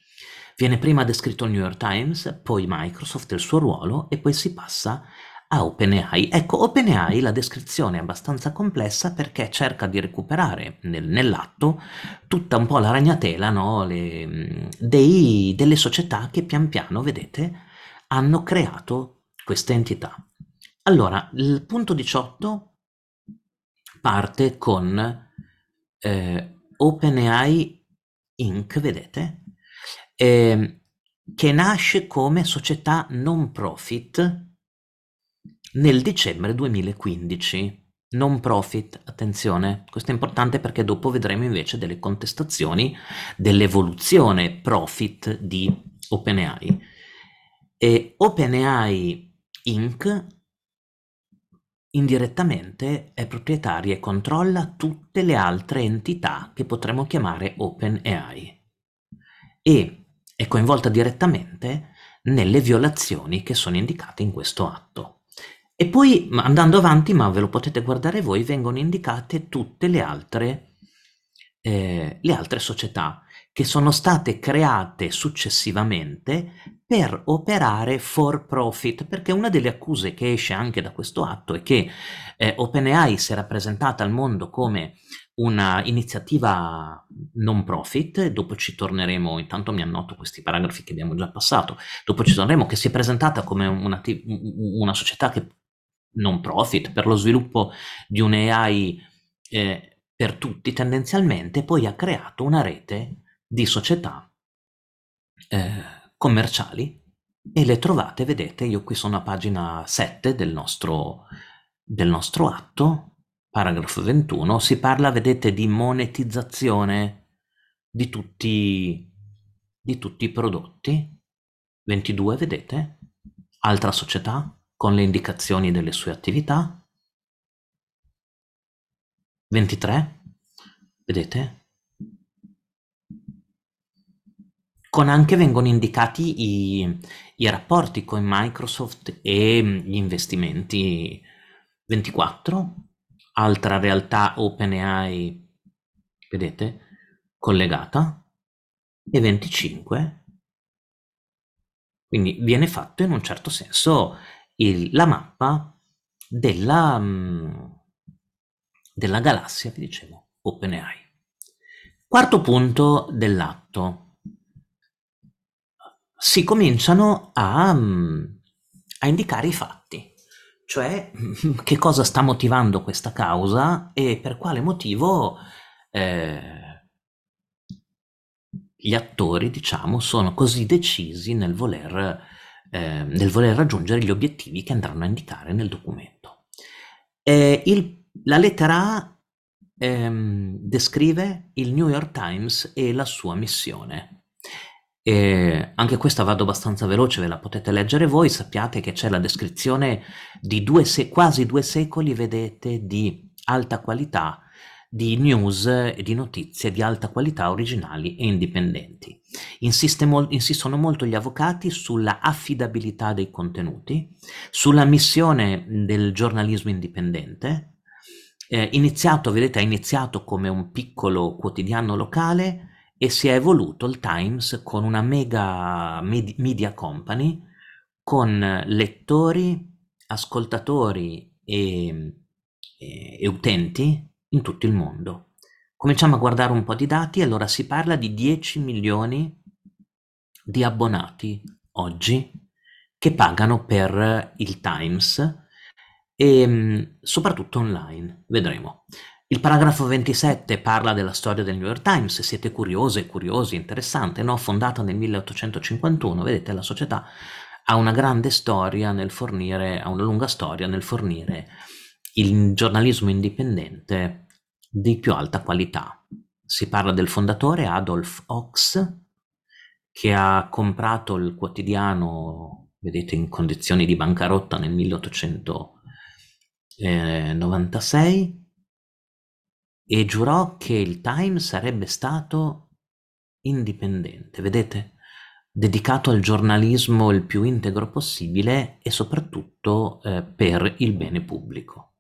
viene prima descritto il New York Times, poi Microsoft e il suo ruolo e poi si passa a OpenAI. Ecco, OpenAI la descrizione è abbastanza complessa perché cerca di recuperare nel, nell'atto tutta un po' la ragnatela no? Le, dei, delle società che pian piano, vedete, hanno creato questa entità. Allora, il punto 18 parte con eh, OpenAI Inc., vedete, eh, che nasce come società non profit nel dicembre 2015. Non profit, attenzione, questo è importante perché dopo vedremo invece delle contestazioni dell'evoluzione profit di OpenAI. E OpenAI Inc. indirettamente è proprietaria e controlla tutte le altre entità che potremmo chiamare OpenAI e è coinvolta direttamente nelle violazioni che sono indicate in questo atto. E poi, andando avanti, ma ve lo potete guardare voi, vengono indicate tutte le altre, eh, le altre società che sono state create successivamente per operare for profit, perché una delle accuse che esce anche da questo atto è che eh, OpenAI si era presentata al mondo come una iniziativa non profit, dopo ci torneremo, intanto mi annoto questi paragrafi che abbiamo già passato, dopo ci torneremo che si è presentata come una, una società che non profit per lo sviluppo di un AI eh, per tutti tendenzialmente, poi ha creato una rete di società eh, commerciali e le trovate, vedete, io qui sono a pagina 7 del nostro, del nostro atto, paragrafo 21, si parla, vedete, di monetizzazione di tutti, di tutti i prodotti. 22, vedete? Altra società, con le indicazioni delle sue attività. 23, vedete? Con anche vengono indicati i, i rapporti con Microsoft e gli investimenti 24, altra realtà OpenAI, vedete, collegata, e 25, quindi viene fatto in un certo senso il, la mappa della, mm, della galassia, vi dicevo, OpenAI. Quarto punto dell'atto. Si cominciano a, mm, a indicare i fatti, cioè che cosa sta motivando questa causa e per quale motivo eh, gli attori, diciamo, sono così decisi nel voler eh, nel voler raggiungere gli obiettivi che andranno a indicare nel documento. Eh, il, la lettera A ehm, descrive il New York Times e la sua missione. E anche questa vado abbastanza veloce, ve la potete leggere voi, sappiate che c'è la descrizione di due quasi due secoli, vedete, di alta qualità di news e di notizie di alta qualità originali e indipendenti. Mol insistono molto gli avvocati sulla affidabilità dei contenuti, sulla missione del giornalismo indipendente, eh, iniziato, vedete, ha iniziato come un piccolo quotidiano locale e si è evoluto il Times con una mega med media company con lettori, ascoltatori e, e, e utenti in tutto il mondo. Cominciamo a guardare un po' di dati, allora si parla di 10 milioni di abbonati oggi che pagano per il Times e mm, soprattutto online, vedremo. Il paragrafo 27 parla della storia del New York Times, se siete curiose, curiosi, interessante, no? fondata nel 1851, vedete la società ha una grande storia nel fornire, ha una lunga storia nel fornire il giornalismo indipendente di più alta qualità. Si parla del fondatore Adolf Ox, che ha comprato il quotidiano, vedete, in condizioni di bancarotta nel 1896 e giurò che il Times sarebbe stato indipendente, vedete? Dedicato al giornalismo il più integro possibile e soprattutto eh, per il bene pubblico.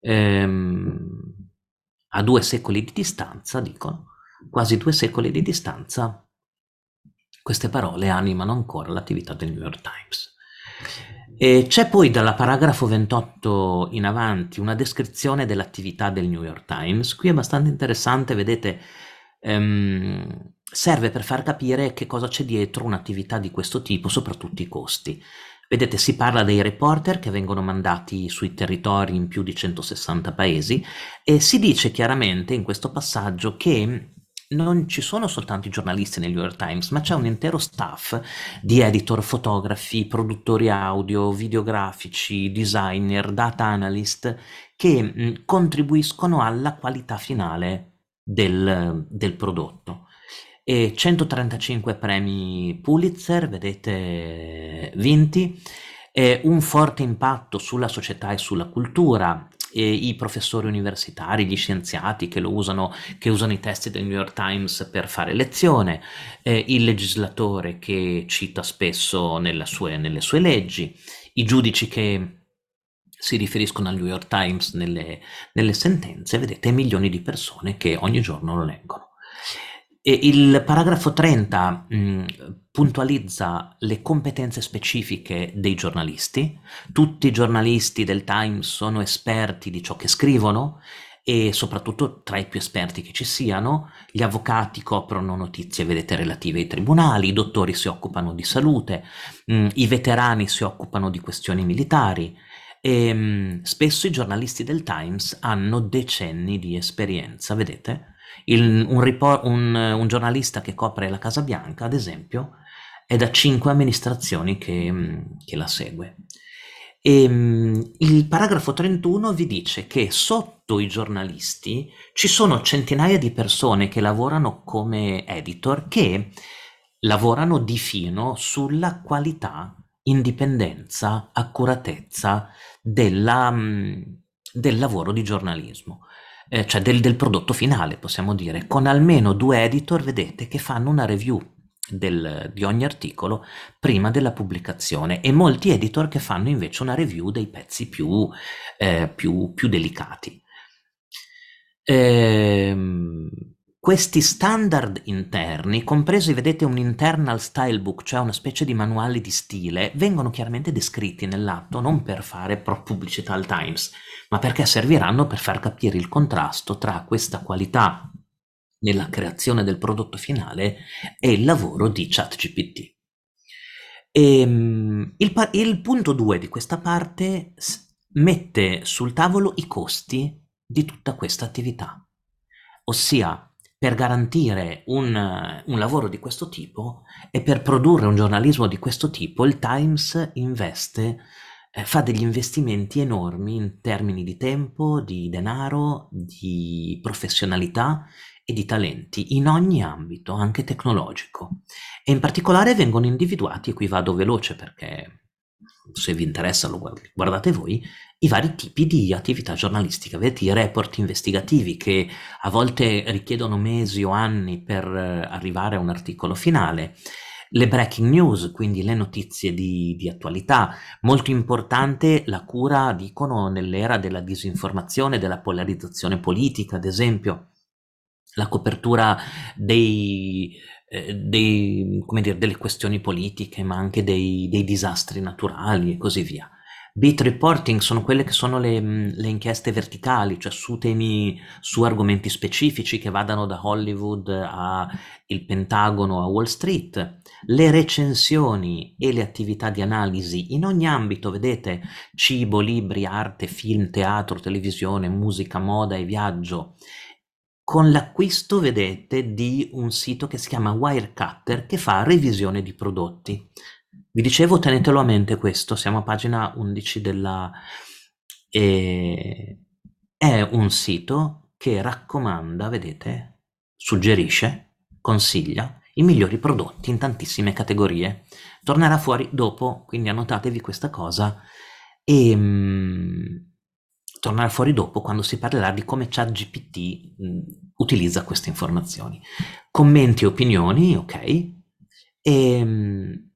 Ehm, a due secoli di distanza, dicono, quasi due secoli di distanza, queste parole animano ancora l'attività del New York Times. E c'è poi dalla paragrafo 28 in avanti una descrizione dell'attività del New York Times. Qui è abbastanza interessante, vedete, ehm, serve per far capire che cosa c'è dietro un'attività di questo tipo, soprattutto i costi. Vedete, si parla dei reporter che vengono mandati sui territori in più di 160 paesi e si dice chiaramente in questo passaggio che non ci sono soltanto i giornalisti nel New York Times, ma c'è un intero staff di editor, fotografi, produttori audio, videografici, designer, data analyst che mh, contribuiscono alla qualità finale del, del prodotto. E 135 premi Pulitzer, vedete, vinti, un forte impatto sulla società e sulla cultura, e i professori universitari, gli scienziati che usano, che usano i testi del New York Times per fare lezione, eh, il legislatore che cita spesso sue, nelle sue leggi, i giudici che si riferiscono al New York Times nelle, nelle sentenze, vedete milioni di persone che ogni giorno lo leggono. E il paragrafo 30 mh, puntualizza le competenze specifiche dei giornalisti. Tutti i giornalisti del Times sono esperti di ciò che scrivono e soprattutto tra i più esperti che ci siano, gli avvocati coprono notizie, vedete, relative ai tribunali, i dottori si occupano di salute, mh, i veterani si occupano di questioni militari e mh, spesso i giornalisti del Times hanno decenni di esperienza, vedete? Il, un, un, un, giornalista che copre la Casa Bianca, ad esempio, è da cinque amministrazioni che, che la segue. E, il paragrafo 31 vi dice che sotto i giornalisti ci sono centinaia di persone che lavorano come editor che lavorano di fino sulla qualità, indipendenza, accuratezza della, del lavoro di giornalismo eh, cioè del, del prodotto finale, possiamo dire, con almeno due editor, vedete, che fanno una review del, di ogni articolo prima della pubblicazione e molti editor che fanno invece una review dei pezzi più, eh, più, più delicati. Ehm, questi standard interni, compresi, vedete, un internal style book, cioè una specie di manuali di stile, vengono chiaramente descritti nell'atto non per fare pro pubblicità al Times, ma perché serviranno per far capire il contrasto tra questa qualità nella creazione del prodotto finale e il lavoro di ChatGPT. Ehm, il, il punto 2 di questa parte mette sul tavolo i costi di tutta questa attività, ossia per garantire un, un, lavoro di questo tipo e per produrre un giornalismo di questo tipo, il Times investe, eh, fa degli investimenti enormi in termini di tempo, di denaro, di professionalità e di talenti in ogni ambito, anche tecnologico. E in particolare vengono individuati, e qui vado veloce perché se vi interessa lo guardate voi, i vari tipi di attività giornalistica, vedete i report investigativi che a volte richiedono mesi o anni per eh, arrivare a un articolo finale, le breaking news, quindi le notizie di, di attualità, molto importante la cura, dicono, nell'era della disinformazione, della polarizzazione politica, ad esempio, la copertura dei, eh, dei, dire, delle questioni politiche, ma anche dei, dei disastri naturali e così via. Beat reporting sono quelle che sono le, mm, le, inchieste verticali, cioè su temi, su argomenti specifici che vadano da Hollywood al Pentagono a Wall Street. Le recensioni e le attività di analisi in ogni ambito, vedete, cibo, libri, arte, film, teatro, televisione, musica, moda e viaggio. Con l'acquisto, vedete, di un sito che si chiama Wirecutter che fa revisione di prodotti. Vi dicevo tenetelo a mente questo, siamo a pagina 11 della... E... È un sito che raccomanda, vedete, suggerisce, consiglia i migliori prodotti in tantissime categorie. Tornerà fuori dopo, quindi annotatevi questa cosa e mh, tornerà fuori dopo quando si parlerà di come ChatGPT mh, utilizza queste informazioni. Commenti e opinioni, ok? E, mh,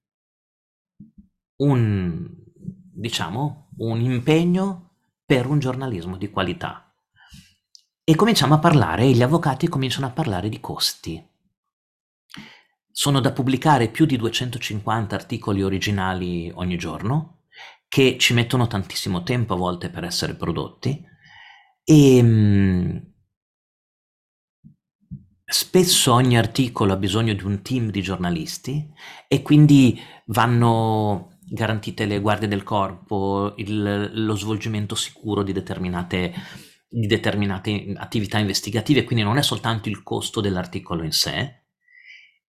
un, diciamo, un impegno per un giornalismo di qualità. e cominciamo a parlare, gli avvocati cominciano a parlare di costi. Sono da pubblicare più di 250 articoli originali ogni giorno, che ci mettono tantissimo tempo a volte per essere prodotti, e mm, spesso ogni articolo ha bisogno di un team di giornalisti e quindi vanno garantite le guardie del corpo, il, lo svolgimento sicuro di determinate, di determinate attività investigative, quindi non è soltanto il costo dell'articolo in sé.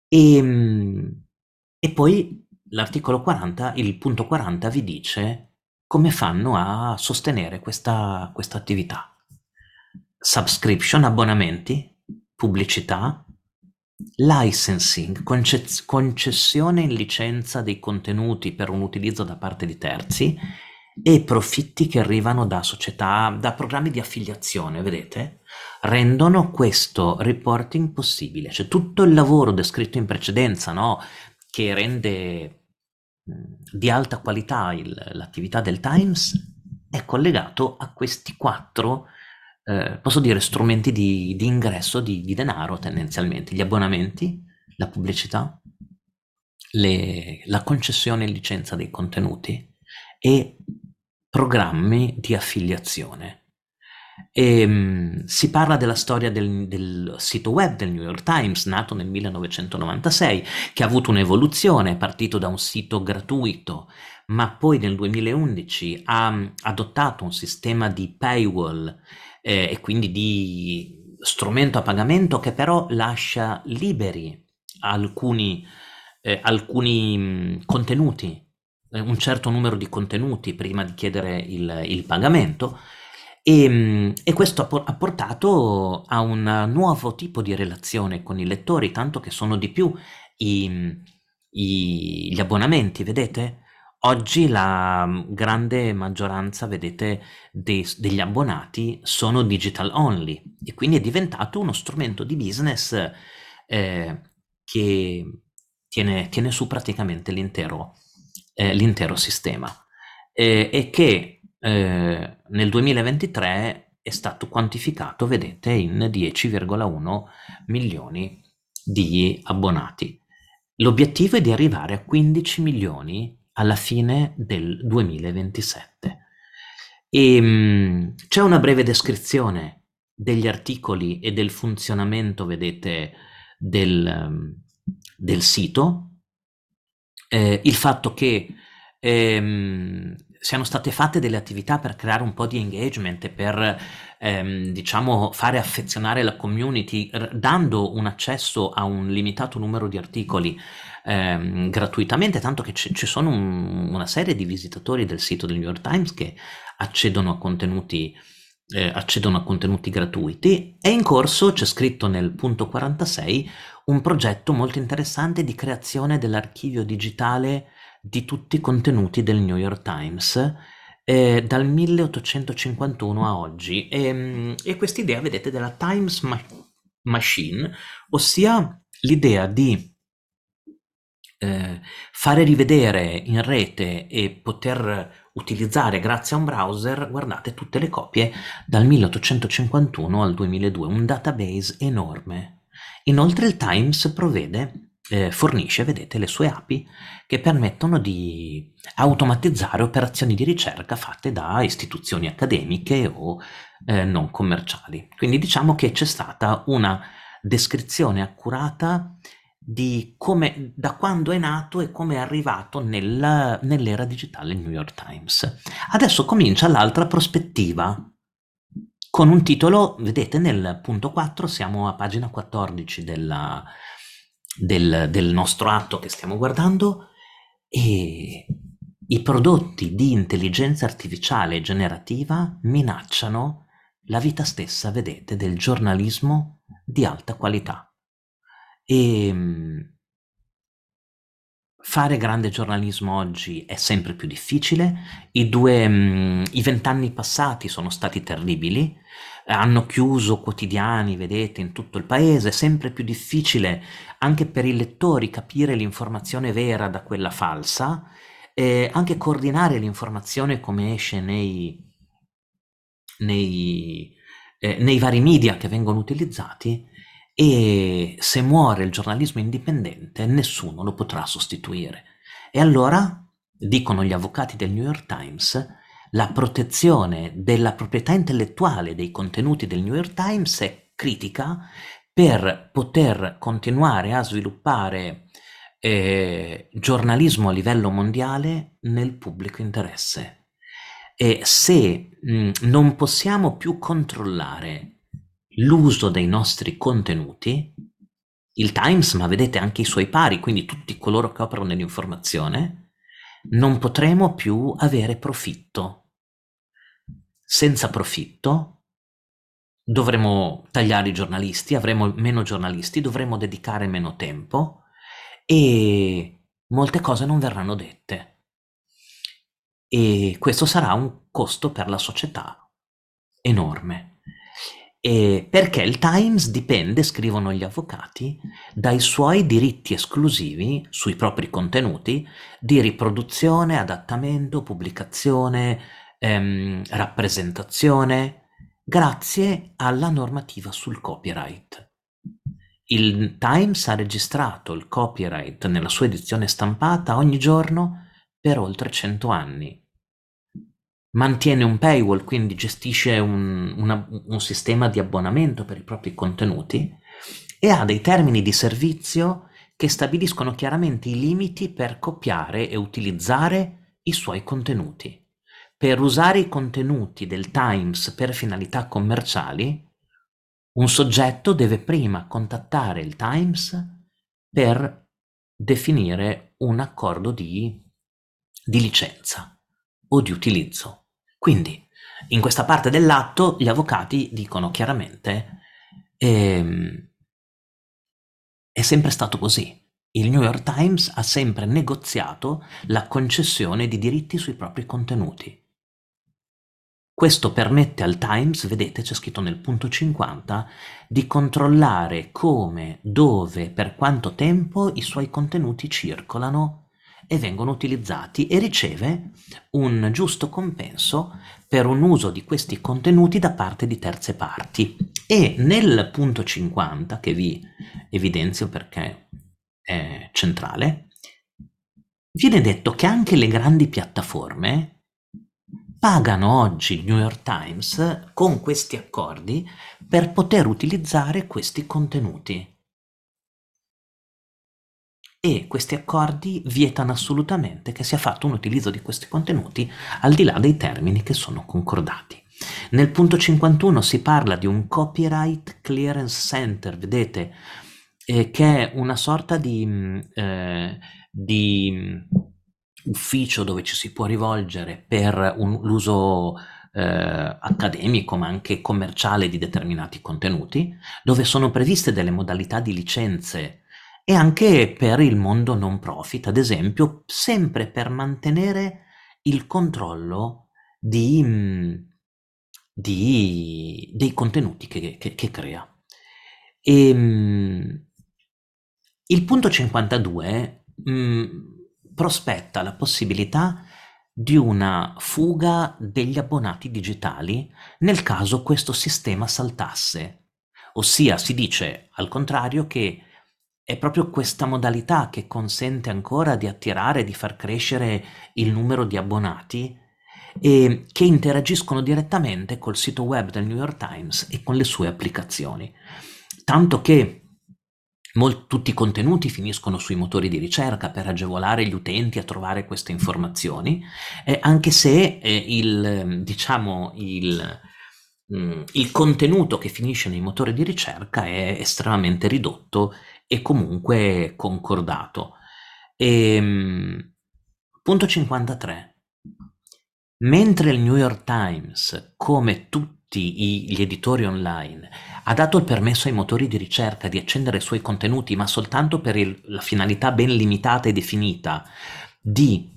E, ehm, e poi l'articolo 40, il punto 40 vi dice come fanno a sostenere questa, questa attività. Subscription, abbonamenti, pubblicità, licensing, conce- concessione in licenza dei contenuti per un utilizzo da parte di terzi e profitti che arrivano da società, da programmi di affiliazione, vedete? Rendono questo reporting possibile. Cioè tutto il lavoro descritto in precedenza, no? Che rende di alta qualità il, l'attività del Times, è collegato a questi quattro eh, posso dire strumenti di, di ingresso di, di, denaro tendenzialmente, gli abbonamenti, la pubblicità, le, la concessione e licenza dei contenuti e programmi di affiliazione. E, um, si parla della storia del, del, sito web del New York Times, nato nel 1996, che ha avuto un'evoluzione, è partito da un sito gratuito, ma poi nel 2011 ha adottato un sistema di paywall eh, e quindi di strumento a pagamento che però lascia liberi alcuni, eh, alcuni mh, contenuti, eh, un certo numero di contenuti prima di chiedere il, il pagamento. E, e, questo ha portato a un nuovo tipo di relazione con i lettori, tanto che sono di più i, i, gli abbonamenti, vedete? Oggi la mm, grande maggioranza, vedete, dei degli abbonati sono digital only e quindi è diventato uno strumento di business, ehm, che tiene tiene su praticamente l'intero ehm, l'intero sistema, ehm, e che, ehm, nel 2023 è stato quantificato, vedete, in 10,1 milioni di abbonati. L'obiettivo è di arrivare a 15 milioni alla fine del 2027. E, um, c'è una breve descrizione degli articoli e del funzionamento, vedete, del, um, del sito, eh, il fatto che ehm, siano state fatte delle attività per creare un po' di engagement e per ehm, diciamo fare affezionare la community r- dando un accesso a un limitato numero di articoli ehm, gratuitamente, tanto che c- ci sono un, una serie di visitatori del sito del New York Times che accedono a contenuti, eh, accedono a contenuti gratuiti. È in corso, c'è scritto nel punto 46, un progetto molto interessante di creazione dell'archivio digitale di tutti i contenuti del New York Times eh, dal 1851 a oggi. E, e quest'idea, vedete, della Times Ma- Machine, ossia l'idea di eh, fare rivedere in rete e poter utilizzare grazie a un browser, guardate tutte le copie dal 1851 al 2002, un database enorme. Inoltre il Times provvede, eh, fornisce, vedete, le sue API che permettono di automatizzare operazioni di ricerca fatte da istituzioni accademiche o eh, non commerciali. Quindi diciamo che c'è stata una descrizione accurata di come, da quando è nato e come è arrivato nel, nell'era digitale New York Times. Adesso comincia l'altra prospettiva, con un titolo, vedete nel punto 4, siamo a pagina 14 della, del, del nostro atto che stiamo guardando, e i prodotti di intelligenza artificiale generativa minacciano la vita stessa, vedete, del giornalismo di alta qualità. E ehm, fare grande giornalismo oggi è sempre più difficile. I i vent'anni passati sono stati terribili, hanno chiuso quotidiani, vedete, in tutto il paese, è sempre più difficile anche per i lettori capire l'informazione vera da quella falsa, e anche coordinare l'informazione come esce nei, nei eh, nei vari media che vengono utilizzati e se muore il giornalismo indipendente nessuno lo potrà sostituire. E allora, dicono gli avvocati del New York Times, la protezione della proprietà intellettuale dei contenuti del New York Times è critica per poter continuare a sviluppare eh, giornalismo a livello mondiale nel pubblico interesse. E se mh, non possiamo più controllare l'uso dei nostri contenuti, il Times, ma vedete anche i suoi pari, quindi tutti coloro che operano nell'informazione, non potremo più avere profitto. Senza profitto dovremo tagliare i giornalisti, avremo meno giornalisti, dovremo dedicare meno tempo e molte cose non verranno dette. E questo sarà un costo per la società enorme. E perché il Times dipende, scrivono gli avvocati, dai suoi diritti esclusivi sui propri contenuti di riproduzione, adattamento, pubblicazione, ehm, rappresentazione, grazie alla normativa sul copyright. Il Times ha registrato il copyright nella sua edizione stampata ogni giorno per oltre 100 anni mantiene un paywall, quindi gestisce un, una, un sistema di abbonamento per i propri contenuti e ha dei termini di servizio che stabiliscono chiaramente i limiti per copiare e utilizzare i suoi contenuti. Per usare i contenuti del Times per finalità commerciali, un soggetto deve prima contattare il Times per definire un accordo di, di licenza o di utilizzo. Quindi, in questa parte dell'atto, gli avvocati dicono chiaramente ehm, è sempre stato così. Il New York Times ha sempre negoziato la concessione di diritti sui propri contenuti. Questo permette al Times, vedete c'è scritto nel punto 50, di controllare come, dove, per quanto tempo i suoi contenuti circolano e vengono utilizzati e riceve un giusto compenso per un uso di questi contenuti da parte di terze parti. E nel punto 50, che vi evidenzio perché è centrale, viene detto che anche le grandi piattaforme pagano oggi il New York Times con questi accordi per poter utilizzare questi contenuti e questi accordi vietano assolutamente che sia fatto un utilizzo di questi contenuti al di là dei termini che sono concordati. Nel punto 51 si parla di un Copyright Clearance Center, vedete, eh, che è una sorta di, mm, eh, di mm, ufficio dove ci si può rivolgere per un, l'uso eh, accademico ma anche commerciale di determinati contenuti, dove sono previste delle modalità di licenze e anche per il mondo non profit, ad esempio, sempre per mantenere il controllo di, di, dei contenuti che, che, che crea. E, ehm, il punto 52 mh, prospetta la possibilità di una fuga degli abbonati digitali nel caso questo sistema saltasse. Ossia si dice al contrario che è proprio questa modalità che consente ancora di attirare, di far crescere il numero di abbonati e che interagiscono direttamente col sito web del New York Times e con le sue applicazioni. Tanto che Mol- tutti i contenuti finiscono sui motori di ricerca per agevolare gli utenti a trovare queste informazioni, eh, anche se eh, il, diciamo, il, mh, mm, il contenuto che finisce nei motori di ricerca è estremamente ridotto e comunque concordato. E, ehm, punto 53. Mentre il New York Times, come tutti gli editori online, ha dato il permesso ai motori di ricerca di accendere i suoi contenuti, ma soltanto per il, la finalità ben limitata e definita di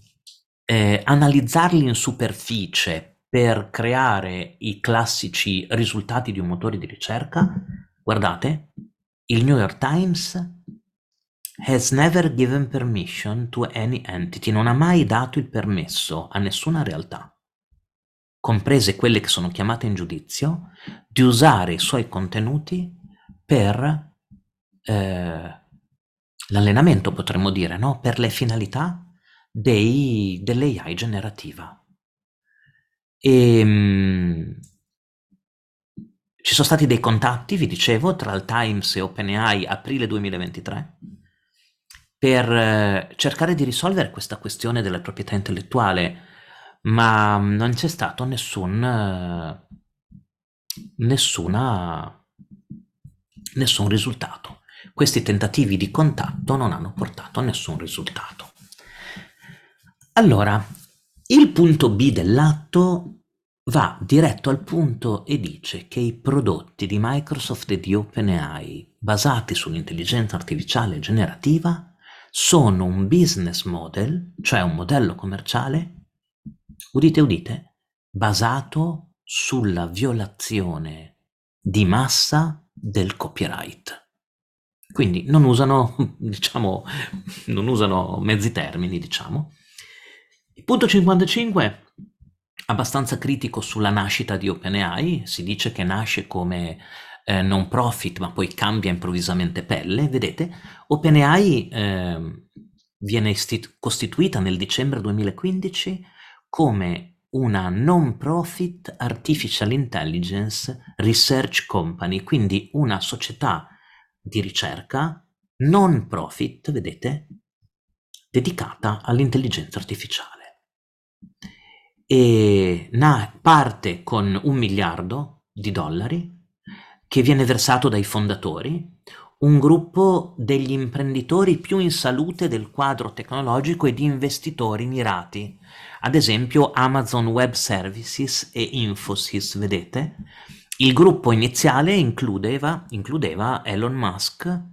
eh, analizzarli in superficie per creare i classici risultati di un motore di ricerca, guardate, il New York Times has never given permission to any entity, non ha mai dato il permesso a nessuna realtà, comprese quelle che sono chiamate in giudizio, di usare i suoi contenuti per eh, l'allenamento, potremmo dire, no? per le finalità dell'AI generativa. E, mh, ci sono stati dei contatti, vi dicevo, tra il Times e OpenAI aprile 2023 per eh, cercare di risolvere questa questione della proprietà intellettuale, ma non c'è stato nessun, eh, nessuna, nessun risultato. Questi tentativi di contatto non hanno portato a nessun risultato. Allora, il punto B dell'atto va diretto al punto e dice che i prodotti di Microsoft e di OpenAI basati sull'intelligenza artificiale generativa sono un business model, cioè un modello commerciale, udite udite, basato sulla violazione di massa del copyright. Quindi non usano, diciamo, non usano mezzi termini, diciamo. Punto 55 abbastanza critico sulla nascita di OpenAI, si dice che nasce come eh, non profit ma poi cambia improvvisamente pelle, vedete, OpenAI eh, viene costituita nel dicembre 2015 come una non profit artificial intelligence research company, quindi una società di ricerca non profit, vedete, dedicata all'intelligenza artificiale. E parte con un miliardo di dollari che viene versato dai fondatori, un gruppo degli imprenditori più in salute del quadro tecnologico e di investitori mirati, ad esempio Amazon Web Services e Infosys, vedete? Il gruppo iniziale includeva, includeva Elon Musk,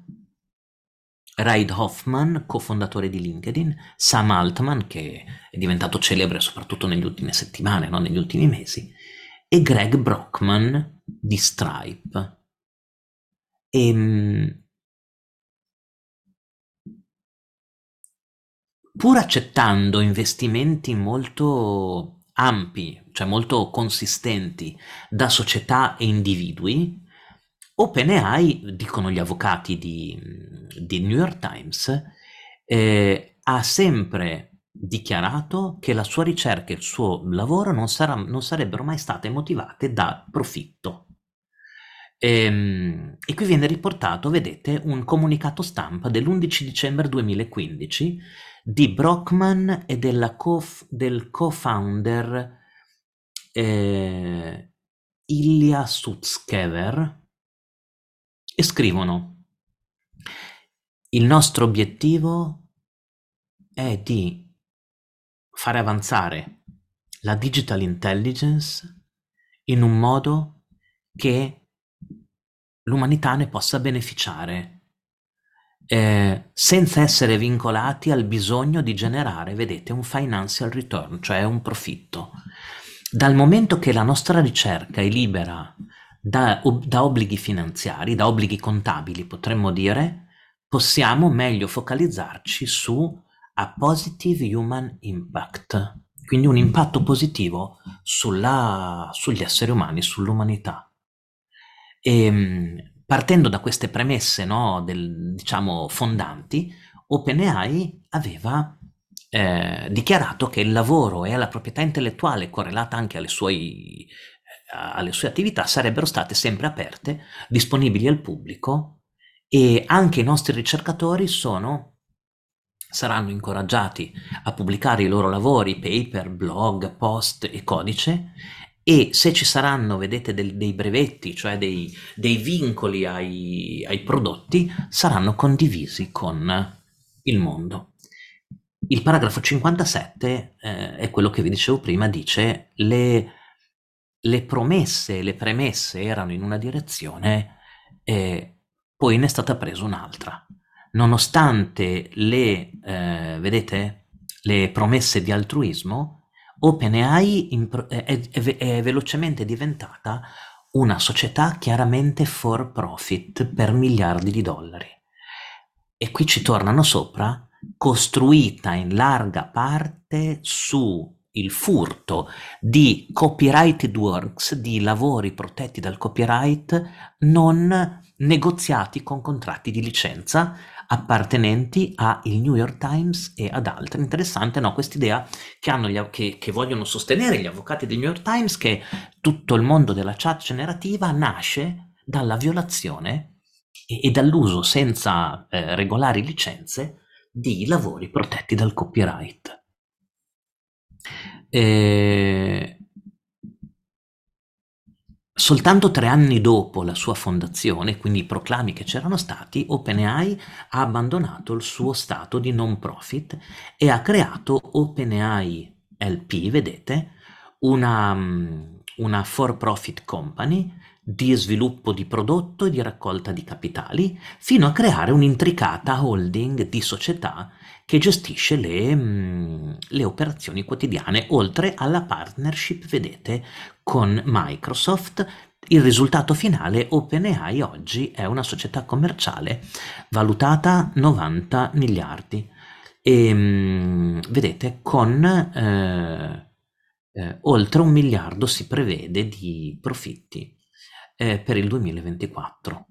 Reid Hoffman, cofondatore di LinkedIn, Sam Altman, che è diventato celebre soprattutto negli ultime settimane, non negli ultimi mesi, e Greg Brockman di Stripe. E, pur accettando investimenti molto ampi, cioè molto consistenti da società e individui, OpenAI, dicono gli avvocati di, di New York Times, eh, ha sempre dichiarato che la sua ricerca e il suo lavoro non, sarà, non sarebbero mai state motivate da profitto. E, ehm, e, qui viene riportato, vedete, un comunicato stampa dell'11 dicembre 2015 di Brockman e co del co-founder eh, Ilya Sutskever e scrivono il nostro obiettivo è di fare avanzare la digital intelligence in un modo che l'umanità ne possa beneficiare eh, senza essere vincolati al bisogno di generare, vedete, un financial return, cioè un profitto. Dal momento che la nostra ricerca è libera da, da obblighi finanziari, da obblighi contabili, potremmo dire, possiamo meglio focalizzarci su a positive human impact, quindi un impatto positivo sulla, sugli esseri umani, sull'umanità. E, ehm, partendo da queste premesse, no, del, diciamo, fondanti, OpenAI aveva eh, dichiarato che il lavoro e la proprietà intellettuale correlata anche alle sue, eh, alle sue attività sarebbero state sempre aperte, disponibili al pubblico e anche i nostri ricercatori sono saranno incoraggiati a pubblicare i loro lavori, paper, blog, post e codice e se ci saranno, vedete, del, dei brevetti, cioè dei, dei vincoli ai, ai, prodotti, saranno condivisi con il mondo. Il paragrafo 57 eh, è quello che vi dicevo prima, dice le, le promesse, le premesse erano in una direzione e poi ne è stata presa un'altra nonostante le, eh, vedete, le promesse di altruismo, OpenAI è, è, è velocemente diventata una società chiaramente for profit per miliardi di dollari. E qui ci tornano sopra, costruita in larga parte su il furto di copyrighted works, di lavori protetti dal copyright non negoziati con contratti di licenza appartenenti a il New York Times e ad altri. Interessante, no? Quest'idea che, che, che vogliono sostenere gli avvocati del New York Times che tutto il mondo della chat generativa nasce dalla violazione e, e dall'uso senza eh, regolari licenze di lavori protetti dal copyright. E Soltanto tre anni dopo la sua fondazione, quindi i proclami che c'erano stati, OpenAI ha abbandonato il suo stato di non profit e ha creato OpenAI LP, vedete, una, una for-profit company di sviluppo di prodotto e di raccolta di capitali, fino a creare un'intricata holding di società che gestisce le, mh, le operazioni quotidiane, oltre alla partnership, vedete, con Microsoft. Il risultato finale, OpenAI oggi è una società commerciale valutata 90 miliardi. E mh, vedete, con eh, eh, oltre un miliardo si prevede di profitti eh, per il 2024.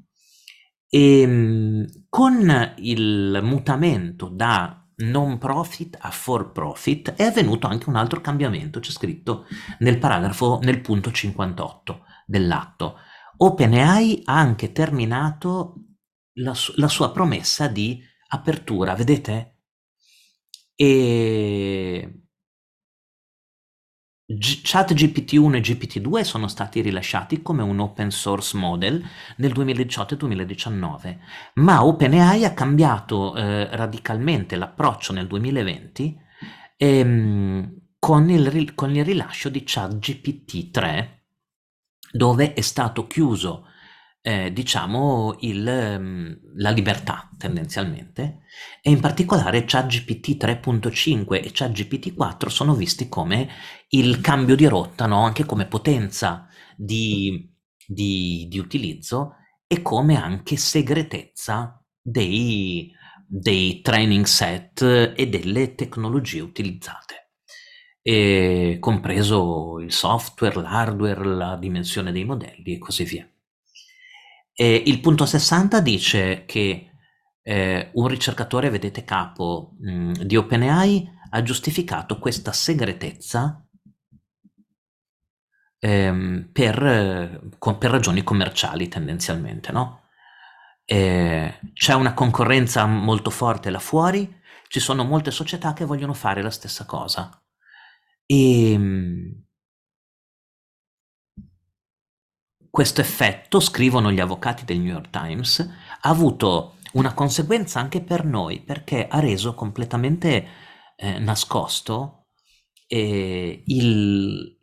E mh, con il mutamento da non profit a for profit è avvenuto anche un altro cambiamento, c'è scritto nel paragrafo, nel punto 58 dell'atto. OpenAI ha anche terminato la, su- la sua promessa di apertura, vedete? E ChatGPT-1 e GPT-2 sono stati rilasciati come un open source model nel 2018 e 2019, ma OpenAI ha cambiato eh, radicalmente l'approccio nel 2020 ehm, con, il, con il rilascio di ChatGPT-3, dove è stato chiuso eh, diciamo, il, ehm, la libertà tendenzialmente, e in particolare ChatGPT 3.5 e ChatGPT 4 sono visti come il cambio di rotta, no? anche come potenza di, di, di utilizzo e come anche segretezza dei, dei training set e delle tecnologie utilizzate, e compreso il software, l'hardware, la dimensione dei modelli e così via. E il punto 60 dice che eh, un ricercatore, vedete capo mh, mm, di OpenAI, ha giustificato questa segretezza ehm, per, con, per, ragioni commerciali tendenzialmente, no? Eh, c'è una concorrenza molto forte là fuori, ci sono molte società che vogliono fare la stessa cosa. E, ehm, Questo effetto, scrivono gli avvocati del New York Times, ha avuto una conseguenza anche per noi, perché ha reso completamente eh, nascosto eh, il,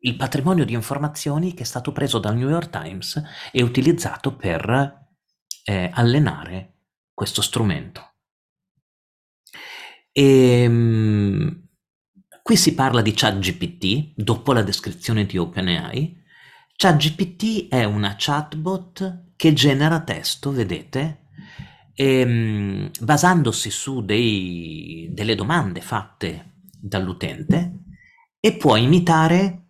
il patrimonio di informazioni che è stato preso dal New York Times e utilizzato per eh, allenare questo strumento. E, um, qui si parla di ChatGPT, dopo la descrizione di OpenAI, ChatGPT è una chatbot che genera testo, vedete, e, ehm, basandosi su dei, delle domande fatte dall'utente e può imitare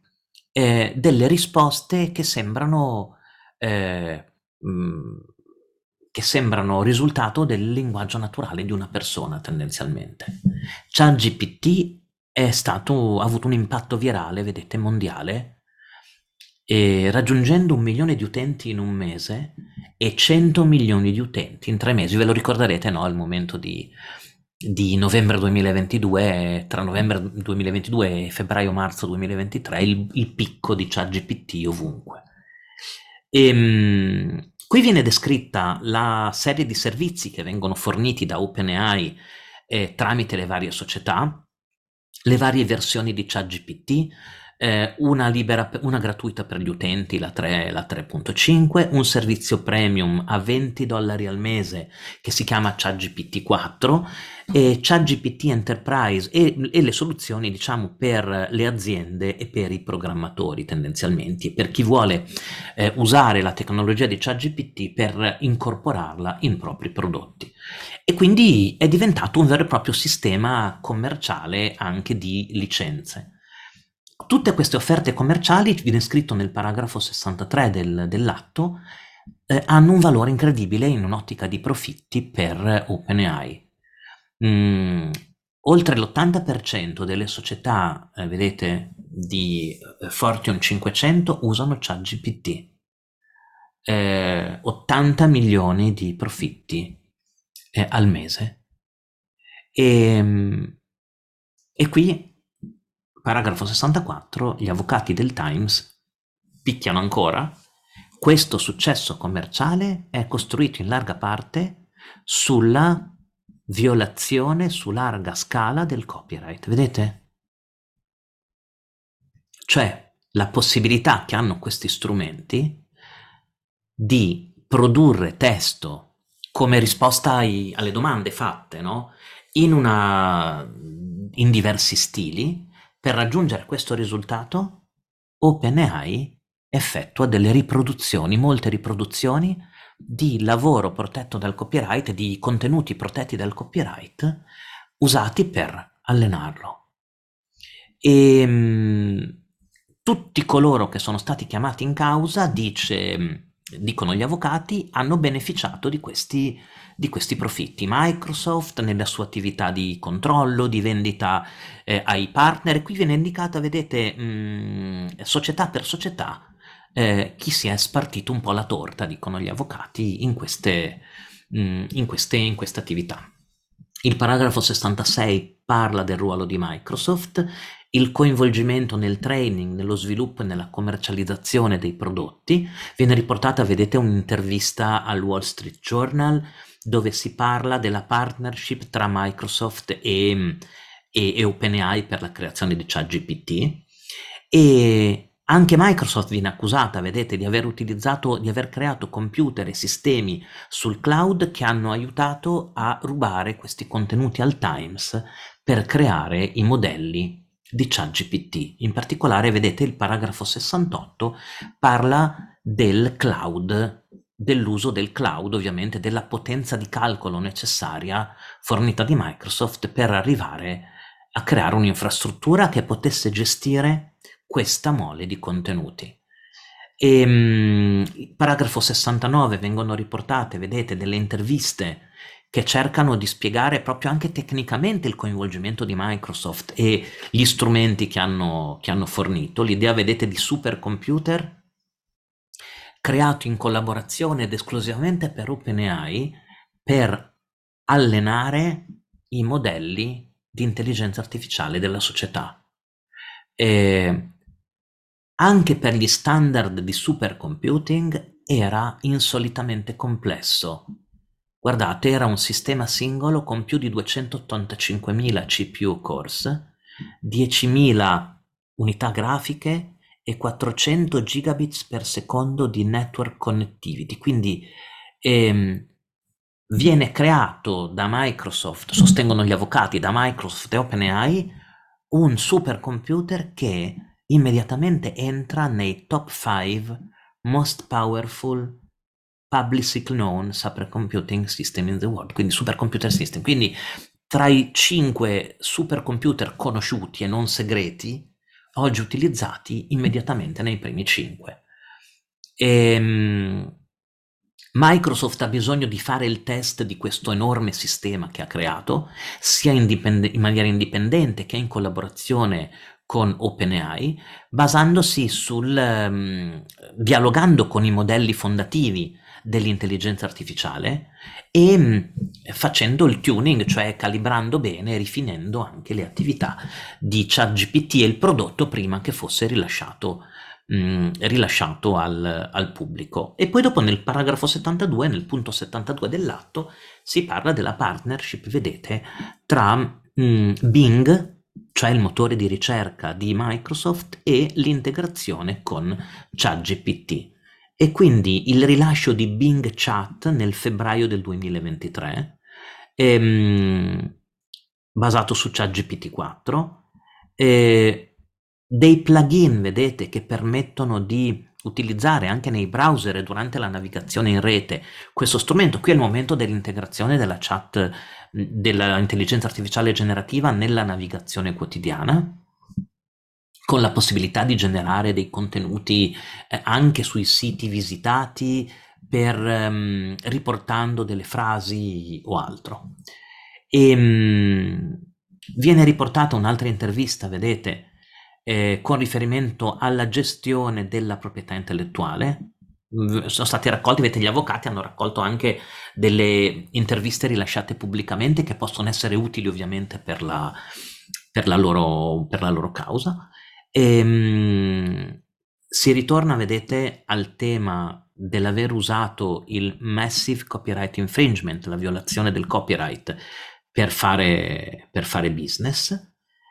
eh, delle risposte che sembrano, eh, mm, che sembrano risultato del linguaggio naturale di una persona tendenzialmente. ChatGPT è stato, ha avuto un impatto virale, vedete, mondiale, e raggiungendo un milione di utenti in un mese e 100 milioni di utenti in tre mesi. Ve lo ricorderete, no? Al momento di, di novembre 2022, tra novembre 2022 e febbraio-marzo 2023, il, il picco di ChatGPT ovunque. E, ehm, qui viene descritta la serie di servizi che vengono forniti da OpenAI eh, tramite le varie società, le varie versioni di ChatGPT, eh, una, libera, una gratuita per gli utenti, la, 3, la 3.5, un servizio premium a 20 dollari al mese che si chiama ChatGPT 4 e ChatGPT Enterprise e, e, le soluzioni diciamo per le aziende e per i programmatori tendenzialmente, per chi vuole eh, usare la tecnologia di ChatGPT per incorporarla in propri prodotti. E quindi è diventato un vero e proprio sistema commerciale anche di licenze. Tutte queste offerte commerciali, viene scritto nel paragrafo 63 del, dell'atto, eh, hanno un valore incredibile in un'ottica di profitti per OpenAI. Mm, oltre l'80% delle società, eh, vedete, di eh, Fortune 500 usano ChatGPT. Eh, 80 milioni di profitti eh, al mese. E, ehm, e qui, paragrafo 64, gli avvocati del Times picchiano ancora. Questo successo commerciale è costruito in larga parte sulla violazione su larga scala del copyright. Vedete? Cioè la possibilità che hanno questi strumenti di produrre testo come risposta ai, alle domande fatte, no? In, una, in diversi stili, per raggiungere questo risultato, OpenAI effettua delle riproduzioni, molte riproduzioni di lavoro protetto dal copyright, di contenuti protetti dal copyright, usati per allenarlo. E ehm, tutti coloro che sono stati chiamati in causa, dice, dicono gli avvocati, hanno beneficiato di questi, di questi profitti. Microsoft nella sua attività di controllo, di vendita eh, ai partner, qui viene indicata, vedete, mh, mm, società per società, eh, chi si è spartito un po' la torta, dicono gli avvocati, in queste, mh, mm, in queste, in queste attività. Il paragrafo 66 parla del ruolo di Microsoft il coinvolgimento nel training, nello sviluppo e nella commercializzazione dei prodotti. Viene riportata, vedete, un'intervista al Wall Street Journal dove si parla della partnership tra Microsoft e, e, e OpenAI per la creazione di ChatGPT. E anche Microsoft viene accusata, vedete, di aver utilizzato, di aver creato computer e sistemi sul cloud che hanno aiutato a rubare questi contenuti al Times per creare i modelli di ChatGPT. In particolare, vedete, il paragrafo 68 parla del cloud, dell'uso del cloud, ovviamente, della potenza di calcolo necessaria fornita di Microsoft per arrivare a creare un'infrastruttura che potesse gestire questa mole di contenuti. E, um, paragrafo 69 vengono riportate, vedete, delle interviste che cercano di spiegare proprio anche tecnicamente il coinvolgimento di Microsoft e gli strumenti che hanno, che hanno fornito. L'idea, vedete, di supercomputer creato in collaborazione ed esclusivamente per OpenAI per allenare i modelli di intelligenza artificiale della società. E anche per gli standard di supercomputing era insolitamente complesso Guardate, era un sistema singolo con più di 285.000 CPU cores, 10.000 unità grafiche e 400 gigabits per secondo di network connectivity. Quindi ehm, viene creato da Microsoft, sostengono gli avvocati, da Microsoft e OpenAI, un supercomputer che immediatamente entra nei top 5 most powerful publicly known supercomputing system in the world, quindi supercomputer system. Quindi tra i cinque supercomputer conosciuti e non segreti, oggi utilizzati immediatamente nei primi cinque. E, ehm, Microsoft ha bisogno di fare il test di questo enorme sistema che ha creato, sia in maniera indipendente che in collaborazione con OpenAI, basandosi sul um, dialogando con i modelli fondativi dell'intelligenza artificiale e mm, facendo il tuning, cioè calibrando bene e rifinendo anche le attività di ChatGPT e il prodotto prima che fosse rilasciato, mm, rilasciato al, al, pubblico. E poi dopo nel paragrafo 72, nel punto 72 dell'atto, si parla della partnership, vedete, tra mh, mm, Bing, cioè il motore di ricerca di Microsoft, e l'integrazione con ChatGPT e quindi il rilascio di Bing Chat nel febbraio del 2023, ehm, basato su ChatGPT 4, eh, dei plugin, vedete, che permettono di utilizzare anche nei browser e durante la navigazione in rete questo strumento. Qui è il momento dell'integrazione della chat, dell'intelligenza artificiale generativa nella navigazione quotidiana con la possibilità di generare dei contenuti eh, anche sui siti visitati per um, riportando delle frasi o altro. E um, viene riportata un'altra intervista, vedete, eh, con riferimento alla gestione della proprietà intellettuale. Sono stati raccolti, vedete, gli avvocati hanno raccolto anche delle interviste rilasciate pubblicamente che possono essere utili ovviamente per la, per la, loro, per la loro causa. E, um, si ritorna, vedete, al tema dell'aver usato il massive copyright infringement, la violazione del copyright, per fare, per fare business.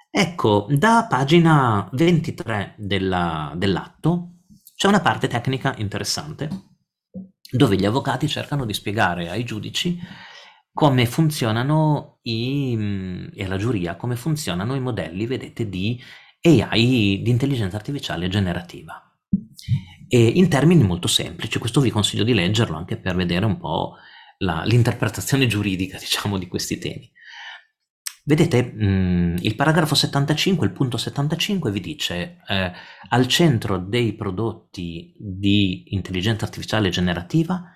Ecco, da pagina 23 della, dell'atto c'è una parte tecnica interessante dove gli avvocati cercano di spiegare ai giudici come funzionano i, e alla giuria come funzionano i modelli, vedete, di AI, di intelligenza artificiale generativa. E in termini molto semplici, questo vi consiglio di leggerlo anche per vedere un po' la, l'interpretazione giuridica, diciamo, di questi temi. Vedete, mh, mm, il paragrafo 75, il punto 75 vi dice eh, al centro dei prodotti di intelligenza artificiale generativa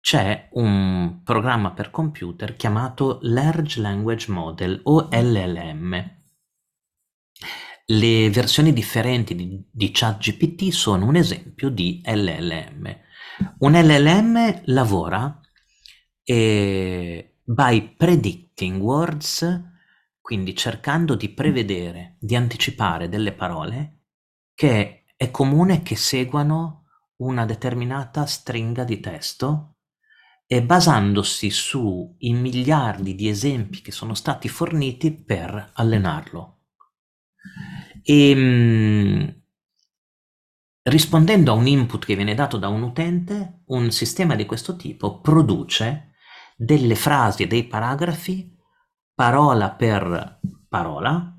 c'è un programma per computer chiamato Large Language Model o LLM. Le versioni differenti di, di ChatGPT sono un esempio di LLM. Un LLM lavora eh, by predicting words, quindi cercando di prevedere, di anticipare delle parole che è comune che seguano una determinata stringa di testo e basandosi sui miliardi di esempi che sono stati forniti per allenarlo. E, ehm, rispondendo a un input che viene dato da un utente, un sistema di questo tipo produce delle frasi e dei paragrafi parola per parola,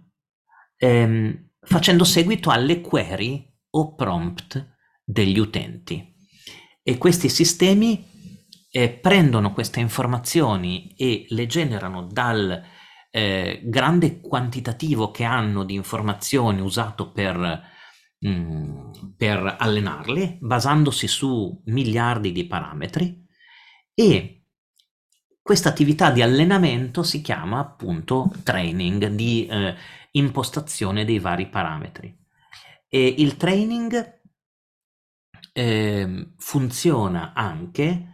ehm, facendo seguito alle query o prompt degli utenti. E questi sistemi eh, prendono queste informazioni e le generano dal eh, grande quantitativo che hanno di informazioni usato per, mh, mm, per allenarle, basandosi su miliardi di parametri e questa attività di allenamento si chiama appunto training, di eh, impostazione dei vari parametri. E il training eh, funziona anche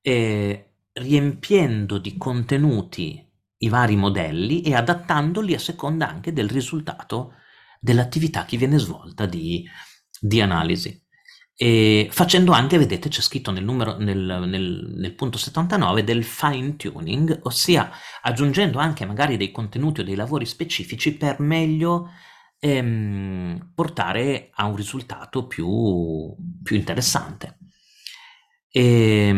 eh, riempiendo di contenuti i vari modelli e adattandoli a seconda anche del risultato dell'attività che viene svolta di, di analisi. E facendo anche, vedete, c'è scritto nel, numero, nel, nel, nel punto 79 del fine tuning, ossia aggiungendo anche magari dei contenuti o dei lavori specifici per meglio ehm, portare a un risultato più, più interessante. E,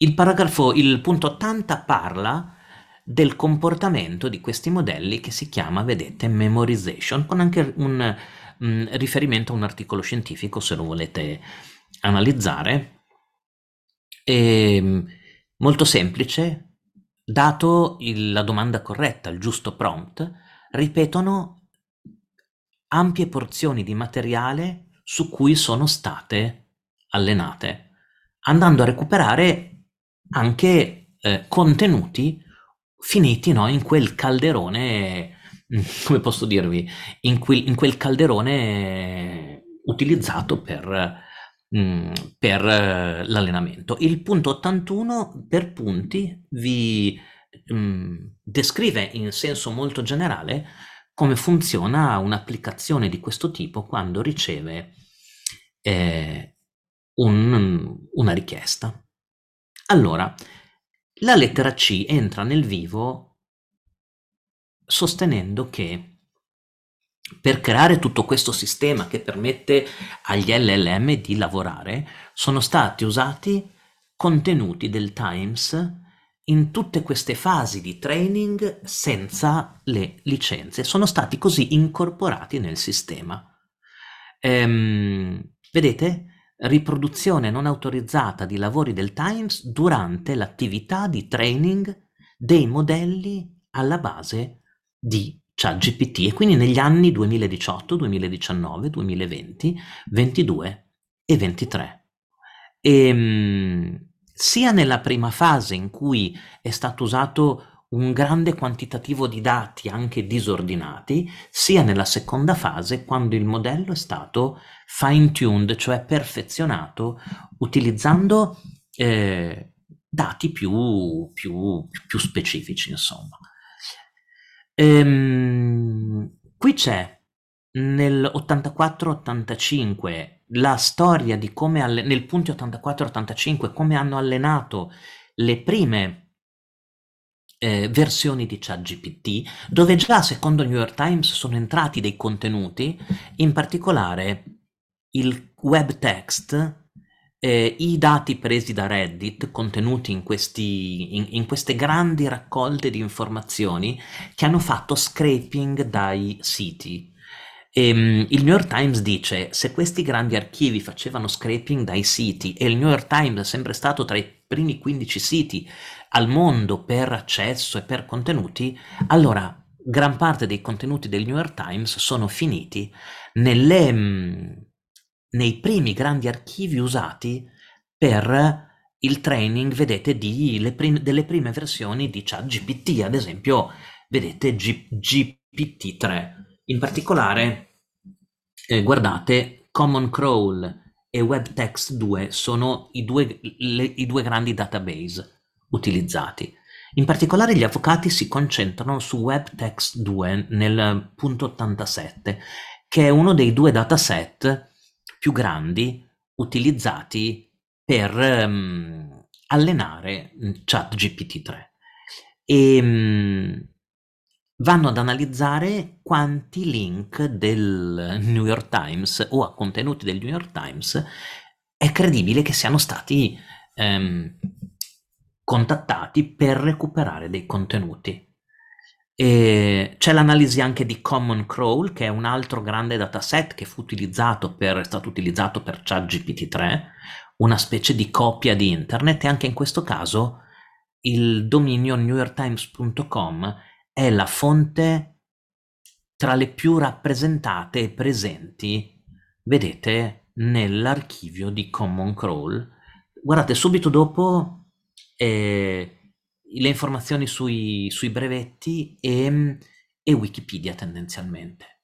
Il paragrafo, il punto 80 parla del comportamento di questi modelli che si chiama, vedete, memorization, con anche un mh, mm, riferimento a un articolo scientifico se lo volete analizzare. E, ehm, molto semplice, dato il, la domanda corretta, il giusto prompt, ripetono ampie porzioni di materiale su cui sono state allenate, andando a recuperare anche eh, contenuti finiti no, in quel calderone, come posso dirvi, in, quel, in quel calderone utilizzato per, mh, per uh, l'allenamento. Il punto 81 per punti vi mh, descrive in senso molto generale come funziona un'applicazione di questo tipo quando riceve eh, un, una richiesta. Allora, la lettera C entra nel vivo sostenendo che per creare tutto questo sistema che permette agli LLM di lavorare sono stati usati contenuti del Times in tutte queste fasi di training senza le licenze. Sono stati così incorporati nel sistema. Ehm, vedete? Riproduzione non autorizzata di lavori del Times durante l'attività di training dei modelli alla base di ChatGPT e quindi negli anni 2018, 2019, 2020, 22 e 23. E, sia nella prima fase in cui è stato usato un grande quantitativo di dati anche disordinati, sia nella seconda fase quando il modello è stato fine-tuned, cioè perfezionato utilizzando eh, dati più, più, più, specifici, insomma. Ehm, qui c'è nel 84-85 la storia di come alle, nel punto 84-85 come hanno allenato le prime eh, versioni di ChatGPT, dove già secondo New York Times sono entrati dei contenuti, in particolare il web text, eh, i dati presi da Reddit, contenuti in, questi, in, in queste grandi raccolte di informazioni che hanno fatto scraping dai siti. E, um, il New York Times dice se questi grandi archivi facevano scraping dai siti e il New York Times è sempre stato tra i primi 15 siti al mondo per accesso e per contenuti, allora gran parte dei contenuti del New York Times sono finiti nelle, um, nei primi grandi archivi usati per il training, vedete, di, prim- delle prime versioni di ChatGPT, ad esempio, vedete G- GPT-3. In particolare, eh, guardate, Common Crawl e WebText 2 sono i due, le, i due grandi database utilizzati. In particolare gli avvocati si concentrano su WebText 2 nel punto 87, che è uno dei due dataset più grandi utilizzati per um, allenare ChatGPT-3 e um, vanno ad analizzare quanti link del New York Times o a contenuti del New York Times è credibile che siano stati um, contattati per recuperare dei contenuti. E c'è l'analisi anche di Common Crawl, che è un altro grande dataset che fu utilizzato per, è stato utilizzato per ChatGPT-3, una specie di copia di internet, e anche in questo caso il dominio newyorktimes.com è la fonte tra le più rappresentate e presenti, vedete, nell'archivio di Common Crawl. Guardate, subito dopo eh, le informazioni sui, sui brevetti e, e, Wikipedia tendenzialmente.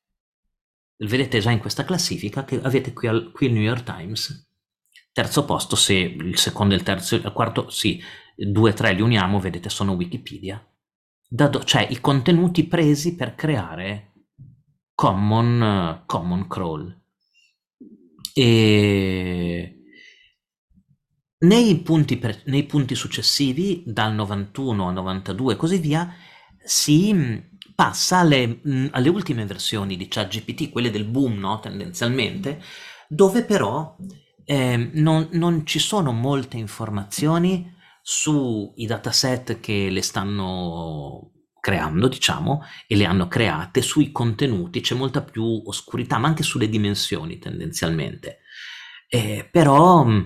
Vedete già in questa classifica che avete qui, al, qui il New York Times, terzo posto, se il secondo, il terzo, il quarto, sì, due e tre li uniamo, vedete sono Wikipedia, do, cioè i contenuti presi per creare Common, common Crawl. E nei punti, per, nei punti successivi, dal 91 al 92 e così via, si mm, passa alle, mm, alle ultime versioni di ChatGPT, quelle del boom, no? tendenzialmente, dove però eh, non, non, ci sono molte informazioni sui dataset che le stanno creando, diciamo, e le hanno create, sui contenuti, c'è molta più oscurità, ma anche sulle dimensioni tendenzialmente. Eh, però mm,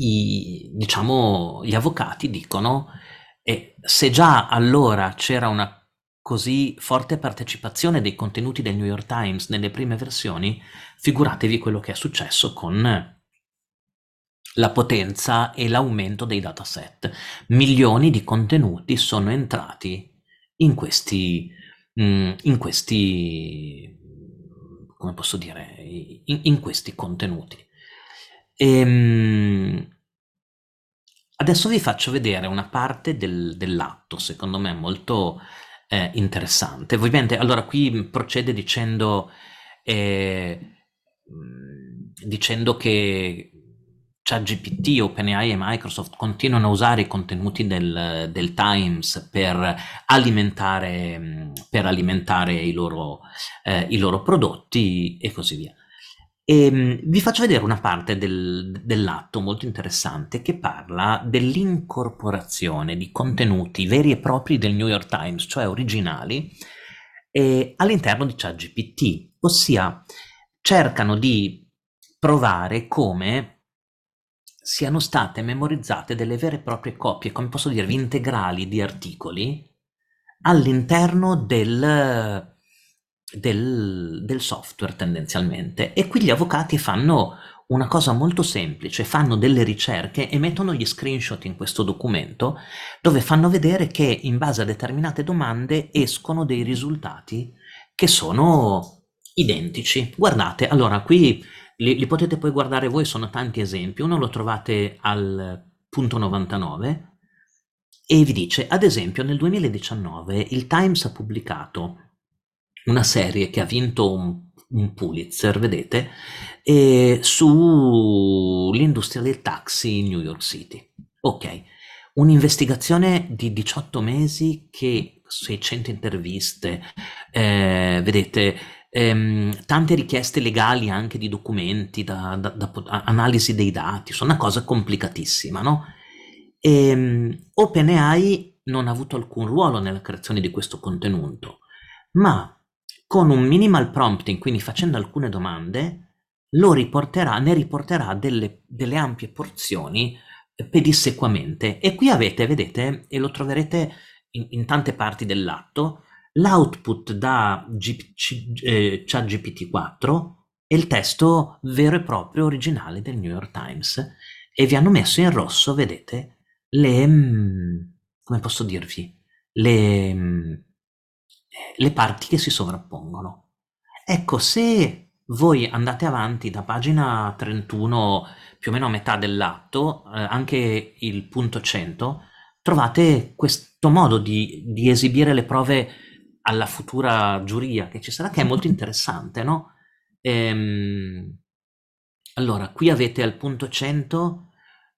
i, diciamo, gli avvocati dicono e se già allora c'era una così forte partecipazione dei contenuti del New York Times nelle prime versioni, figuratevi quello che è successo con la potenza e l'aumento dei dataset. Milioni di contenuti sono entrati in questi, mm, in questi come posso dire, in, in questi contenuti. Ehm, adesso vi faccio vedere una parte del, dell'atto, secondo me molto eh, interessante. Ovviamente, allora qui procede dicendo, eh, dicendo che ChatGPT, OpenAI e Microsoft continuano a usare i contenuti del, del Times per alimentare, per alimentare i, loro, eh, i loro prodotti e così via. Ehm, vi faccio vedere una parte del, dell'atto molto interessante che parla dell'incorporazione di contenuti veri e propri del New York Times, cioè originali, eh, all'interno di ChatGPT, ossia cercano di provare come siano state memorizzate delle vere e proprie copie, come posso dirvi, integrali di articoli all'interno del, del, del software tendenzialmente. E qui gli avvocati fanno una cosa molto semplice, fanno delle ricerche e mettono gli screenshot in questo documento dove fanno vedere che in base a determinate domande escono dei risultati che sono identici. Guardate, allora qui li, li potete poi guardare voi, sono tanti esempi. Uno lo trovate al punto 99 e vi dice, ad esempio, nel 2019 il Times ha pubblicato una serie che ha vinto un, un Pulitzer, vedete, sull'industria del taxi in New York City. Ok, un'investigazione di 18 mesi che 600 interviste, eh, vedete, ehm, tante richieste legali anche di documenti, da, da, da, analisi dei dati, sono una cosa complicatissima, no? E, ehm, OpenAI non ha avuto alcun ruolo nella creazione di questo contenuto, ma con un minimal prompting, quindi facendo alcune domande, riporterà, ne riporterà delle, delle ampie porzioni pedissequamente. E qui avete, vedete, e lo troverete in, in tante parti dell'atto, l'output da eh, ChatGPT4 è il testo vero e proprio originale del New York Times e vi hanno messo in rosso, vedete, le, mm, come posso dirvi, le, mm, le parti che si sovrappongono. Ecco, se voi andate avanti da pagina 31, più o meno a metà dell'atto, eh, anche il punto 100, trovate questo modo di, di esibire le prove alla futura giuria che ci sarà, che è molto interessante, no? Ehm, allora, qui avete al punto 100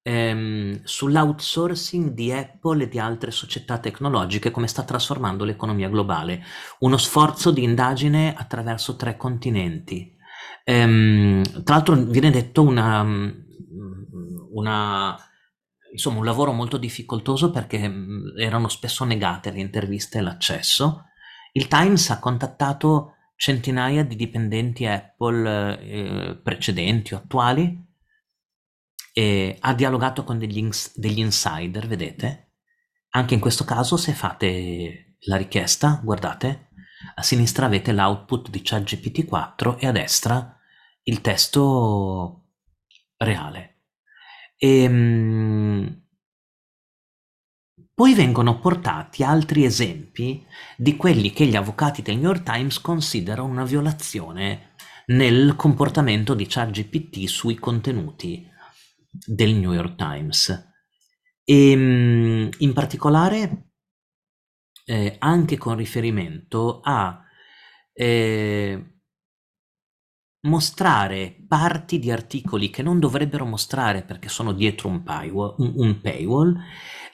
ehm, sull'outsourcing di Apple e di altre società tecnologiche, come sta trasformando l'economia globale. Uno sforzo di indagine attraverso tre continenti. Ehm, tra l'altro viene detto una, una insomma, un lavoro molto difficoltoso perché erano spesso negate le interviste e l'accesso. Il Times ha contattato centinaia di dipendenti Apple eh, precedenti o attuali e ha dialogato con degli, ins- degli insider, vedete? Anche in questo caso se fate la richiesta, guardate, a sinistra avete l'output di ChatGPT 4 e a destra il testo reale. E, ehm, poi vengono portati altri esempi di quelli che gli avvocati del New York Times considerano una violazione nel comportamento di ChatGPT sui contenuti del New York Times. E, ehm, in particolare eh, anche con riferimento a eh, mostrare parti di articoli che non dovrebbero mostrare perché sono dietro un paywall, un, un paywall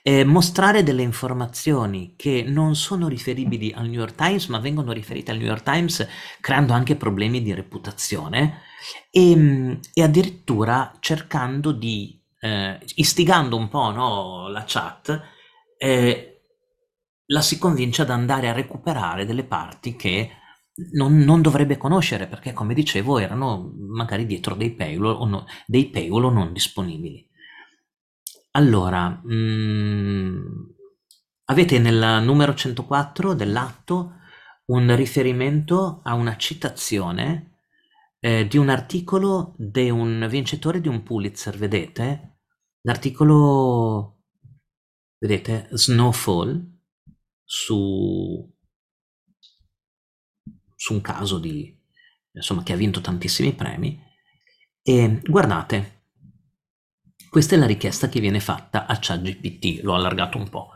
eh, mostrare delle informazioni che non sono riferibili al New York Times ma vengono riferite al New York Times creando anche problemi di reputazione e, ehm, e addirittura cercando di, eh, istigando un po' no, la chat, eh, la si convince ad andare a recuperare delle parti che non, non, dovrebbe conoscere perché, come dicevo, erano magari dietro dei paywall o, no, dei paywall non disponibili. Allora, mh, mm, avete nel numero 104 dell'atto un riferimento a una citazione eh, di un articolo di un vincitore di un Pulitzer, vedete? L'articolo, vedete, Snowfall, su, su un caso di, insomma, che ha vinto tantissimi premi. E guardate, questa è la richiesta che viene fatta a ChatGPT, l'ho allargato un po'.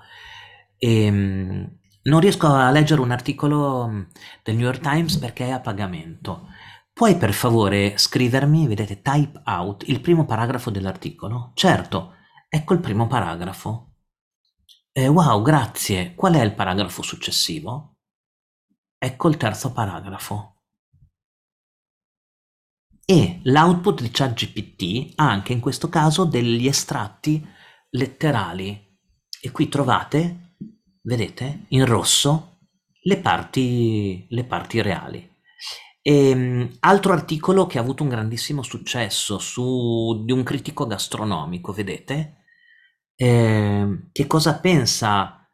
E, ehm, non riesco a leggere un articolo del New York Times perché è a pagamento. Puoi per favore scrivermi, vedete, type out il primo paragrafo dell'articolo? Certo, ecco il primo paragrafo. Eh, wow, grazie. Qual è il paragrafo successivo? Ecco il terzo paragrafo. E l'output di ChatGPT ha anche in questo caso degli estratti letterali. E qui trovate, vedete, in rosso le parti, le parti reali. E, ehm, altro articolo che ha avuto un grandissimo successo su, di un critico gastronomico, vedete? Eh, che cosa pensa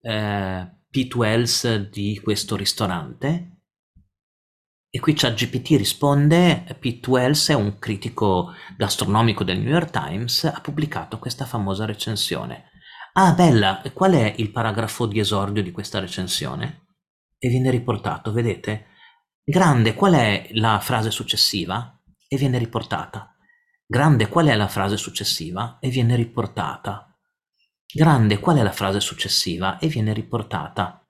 eh, Pete Wells di questo ristorante? E qui ChatGPT risponde, Pete Wells è un critico gastronomico del New York Times, ha pubblicato questa famosa recensione. Ah, bella, qual è il paragrafo di esordio di questa recensione? E viene riportato, vedete? Grande, qual è la frase successiva? E viene riportata. Grande, qual è la frase successiva? E viene riportata. Grande, qual è la frase successiva? E viene riportata.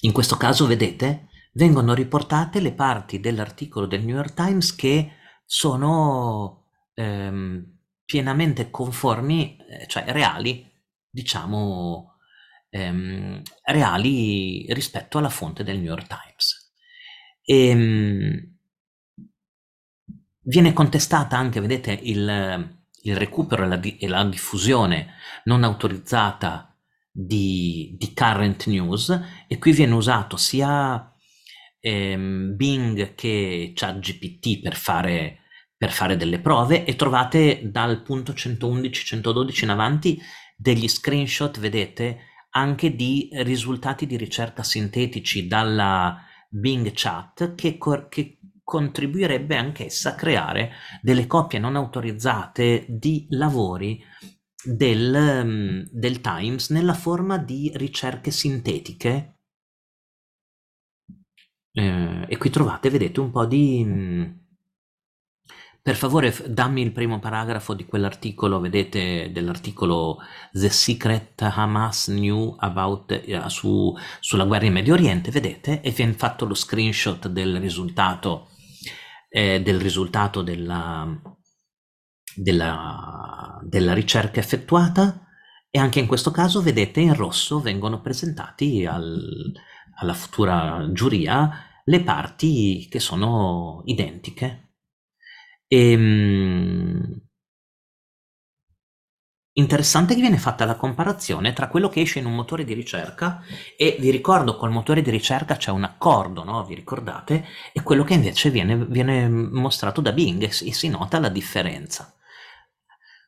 In questo caso, vedete, vengono riportate le parti dell'articolo del New York Times che sono ehm, pienamente conformi, eh, cioè reali, diciamo, ehm, reali rispetto alla fonte del New York Times. E, ehm, viene contestata anche, vedete, il, il recupero e la, e la, diffusione non autorizzata di, di current news e qui viene usato sia ehm, Bing che ChatGPT per fare, per fare delle prove e trovate dal punto 111-112 in avanti degli screenshot, vedete, anche di risultati di ricerca sintetici dalla Bing Chat che, che contribuirebbe anch'essa a creare delle copie non autorizzate di lavori del, mm, del Times nella forma di ricerche sintetiche eh, e qui trovate, vedete, un po' di... Mm, per favore dammi il primo paragrafo di quell'articolo, vedete, dell'articolo The Secret Hamas New About, eh, su, sulla guerra in Medio Oriente, vedete, e viene fatto lo screenshot del risultato, eh, del risultato della, della, della ricerca effettuata. E anche in questo caso, vedete, in rosso vengono presentati al, alla futura giuria le parti che sono identiche. E, ehm, interessante che viene fatta la comparazione tra quello che esce in un motore di ricerca e vi ricordo col motore di ricerca c'è un accordo, no? vi ricordate? E quello che invece viene, viene mostrato da Bing e si, si nota la differenza.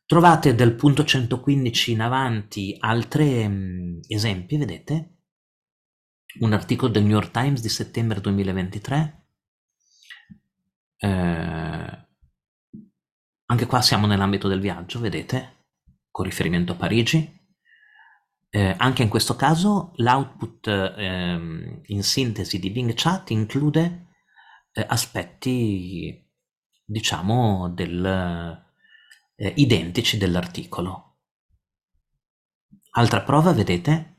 Trovate dal punto 115 in avanti altri mm, esempi, vedete? Un articolo del New York Times di settembre 2023. Eh, anche qua siamo nell'ambito del viaggio, vedete, con riferimento a Parigi. Eh, anche in questo caso l'output eh, in sintesi di Bing Chat include eh, aspetti, diciamo, del, eh, identici dell'articolo. Altra prova, vedete,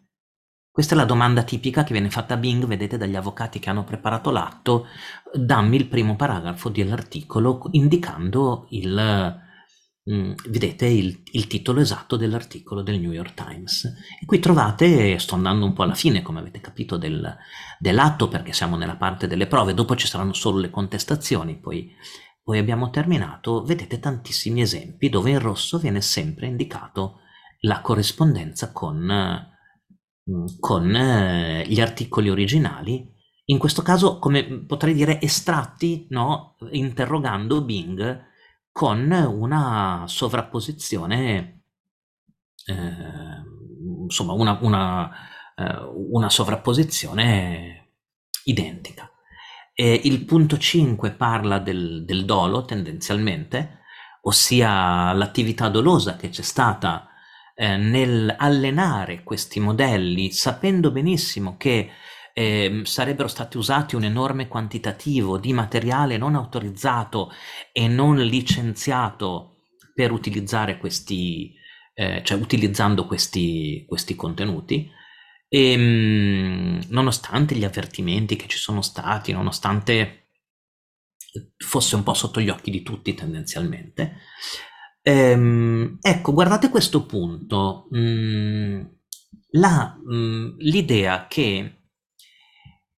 questa è la domanda tipica che viene fatta a Bing, vedete, dagli avvocati che hanno preparato l'atto, dammi il primo paragrafo dell'articolo indicando il, mm, vedete, il, il, titolo esatto dell'articolo del New York Times. E qui trovate, sto andando un po' alla fine, come avete capito, del, dell'atto, perché siamo nella parte delle prove, dopo ci saranno solo le contestazioni, poi, poi abbiamo terminato, vedete tantissimi esempi dove in rosso viene sempre indicato la corrispondenza con con eh, gli articoli originali, in questo caso come potrei dire estratti, no? interrogando Bing con una sovrapposizione, eh, insomma una, una, eh, una, sovrapposizione identica. E il punto 5 parla del, del dolo tendenzialmente, ossia l'attività dolosa che c'è stata eh, nel allenare questi modelli, sapendo benissimo che eh, sarebbero stati usati un enorme quantitativo di materiale non autorizzato e non licenziato per utilizzare questi, eh, cioè utilizzando questi, questi contenuti. E, ehm, nonostante gli avvertimenti che ci sono stati, nonostante fosse un po' sotto gli occhi di tutti tendenzialmente, Ehm, ecco, guardate questo punto. Mm, la, mm, l'idea che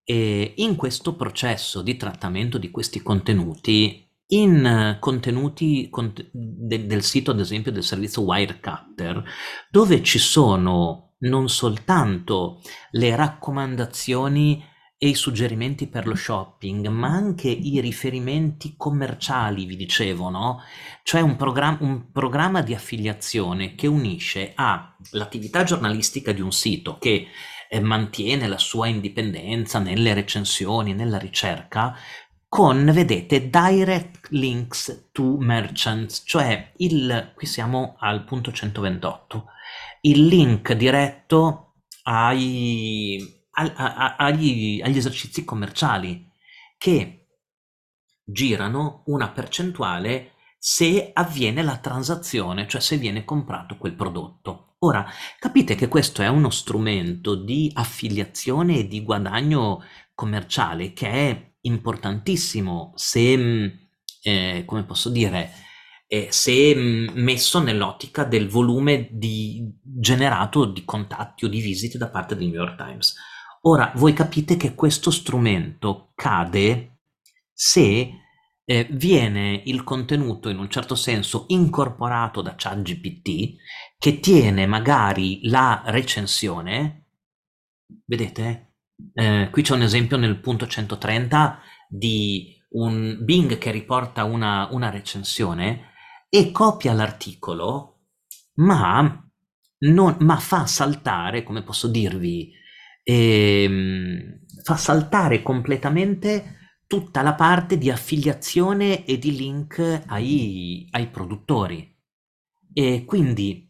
eh, in questo processo di trattamento di questi contenuti, in contenuti cont- de- del sito, ad esempio, del servizio Wirecutter, dove ci sono non soltanto le raccomandazioni e i suggerimenti per lo shopping, ma anche i riferimenti commerciali, vi dicevo, no? Cioè un, program- un programma di affiliazione che unisce all'attività giornalistica di un sito che eh, mantiene la sua indipendenza nelle recensioni, nella ricerca, con, vedete, direct links to merchants, cioè il, qui siamo al punto 128, il link diretto ai agli, agli esercizi commerciali che girano una percentuale se avviene la transazione, cioè se viene comprato quel prodotto. Ora, capite che questo è uno strumento di affiliazione e di guadagno commerciale che è importantissimo se, mm, eh, come posso dire, eh, se mm, messo nell'ottica del volume di, generato di contatti o di visite da parte del New York Times. Ora, voi capite che questo strumento cade se eh, viene il contenuto in un certo senso incorporato da ChatGPT che tiene magari la recensione, vedete? Eh, qui c'è un esempio nel punto 130 di un Bing che riporta una, una recensione e copia l'articolo, ma, non, ma fa saltare, come posso dirvi, e ehm, fa saltare completamente tutta la parte di affiliazione e di link ai, ai produttori e quindi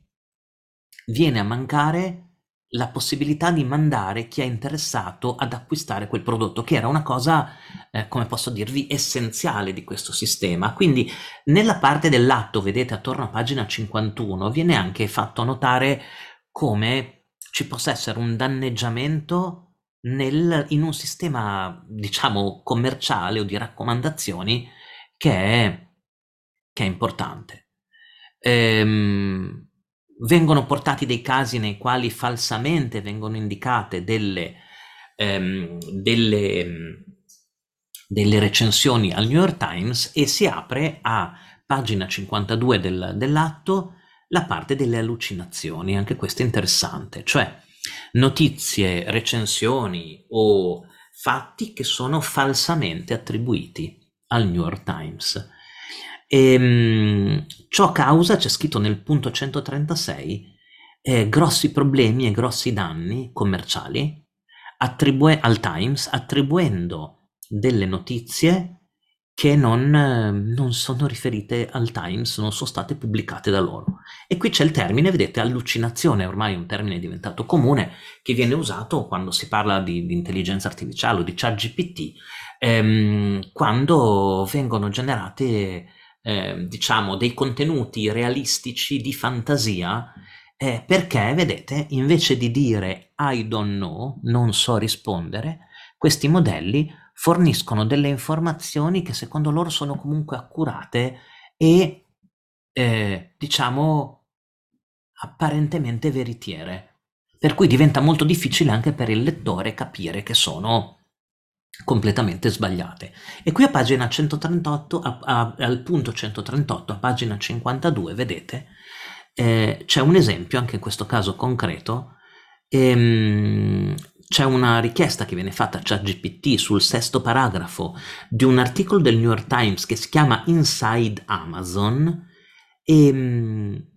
viene a mancare la possibilità di mandare chi è interessato ad acquistare quel prodotto, che era una cosa, eh, come posso dirvi, essenziale di questo sistema. Quindi nella parte dell'atto, vedete attorno a pagina 51, viene anche fatto notare come ci possa essere un danneggiamento nel, in un sistema, diciamo, commerciale o di raccomandazioni che è, che è importante. Ehm, vengono portati dei casi nei quali falsamente vengono indicate delle, ehm, delle, delle, recensioni al New York Times e si apre a pagina 52 del, dell'atto la parte delle allucinazioni, anche questo è interessante, cioè notizie, recensioni o fatti che sono falsamente attribuiti al New York Times. E, ehm, ciò causa, c'è scritto nel punto 136, eh, grossi problemi e grossi danni commerciali attribue- al Times attribuendo delle notizie che non, non, sono riferite al Times, non sono state pubblicate da loro. E qui c'è il termine, vedete, allucinazione, ormai è un termine diventato comune, che viene usato quando si parla di, di intelligenza artificiale o di chat GPT, ehm, quando vengono generate, eh, diciamo, dei contenuti realistici di fantasia, eh, perché, vedete, invece di dire I don't know, non so rispondere, questi modelli forniscono delle informazioni che secondo loro sono comunque accurate e, eh, diciamo, apparentemente veritiere. Per cui diventa molto difficile anche per il lettore capire che sono completamente sbagliate. E qui a pagina 138, a, a, al punto 138, a pagina 52, vedete, eh, c'è un esempio, anche in questo caso concreto, ehm, c'è una richiesta che viene fatta a ChatGPT sul sesto paragrafo di un articolo del New York Times che si chiama Inside Amazon e ehm,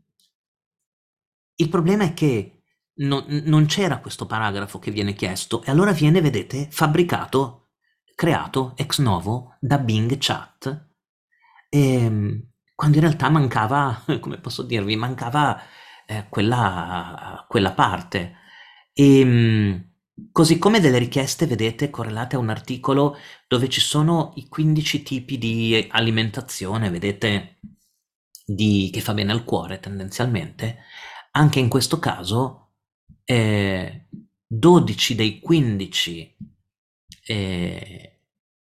il problema è che no, non c'era questo paragrafo che viene chiesto e allora viene, vedete, fabbricato, creato ex novo da Bing Chat e, ehm, quando in realtà mancava, come posso dirvi, mancava eh, quella, quella parte. E, ehm, Così come delle richieste, vedete, correlate a un articolo dove ci sono i 15 tipi di alimentazione, vedete, di, che fa bene al cuore tendenzialmente, anche in questo caso eh, 12 dei 15 eh,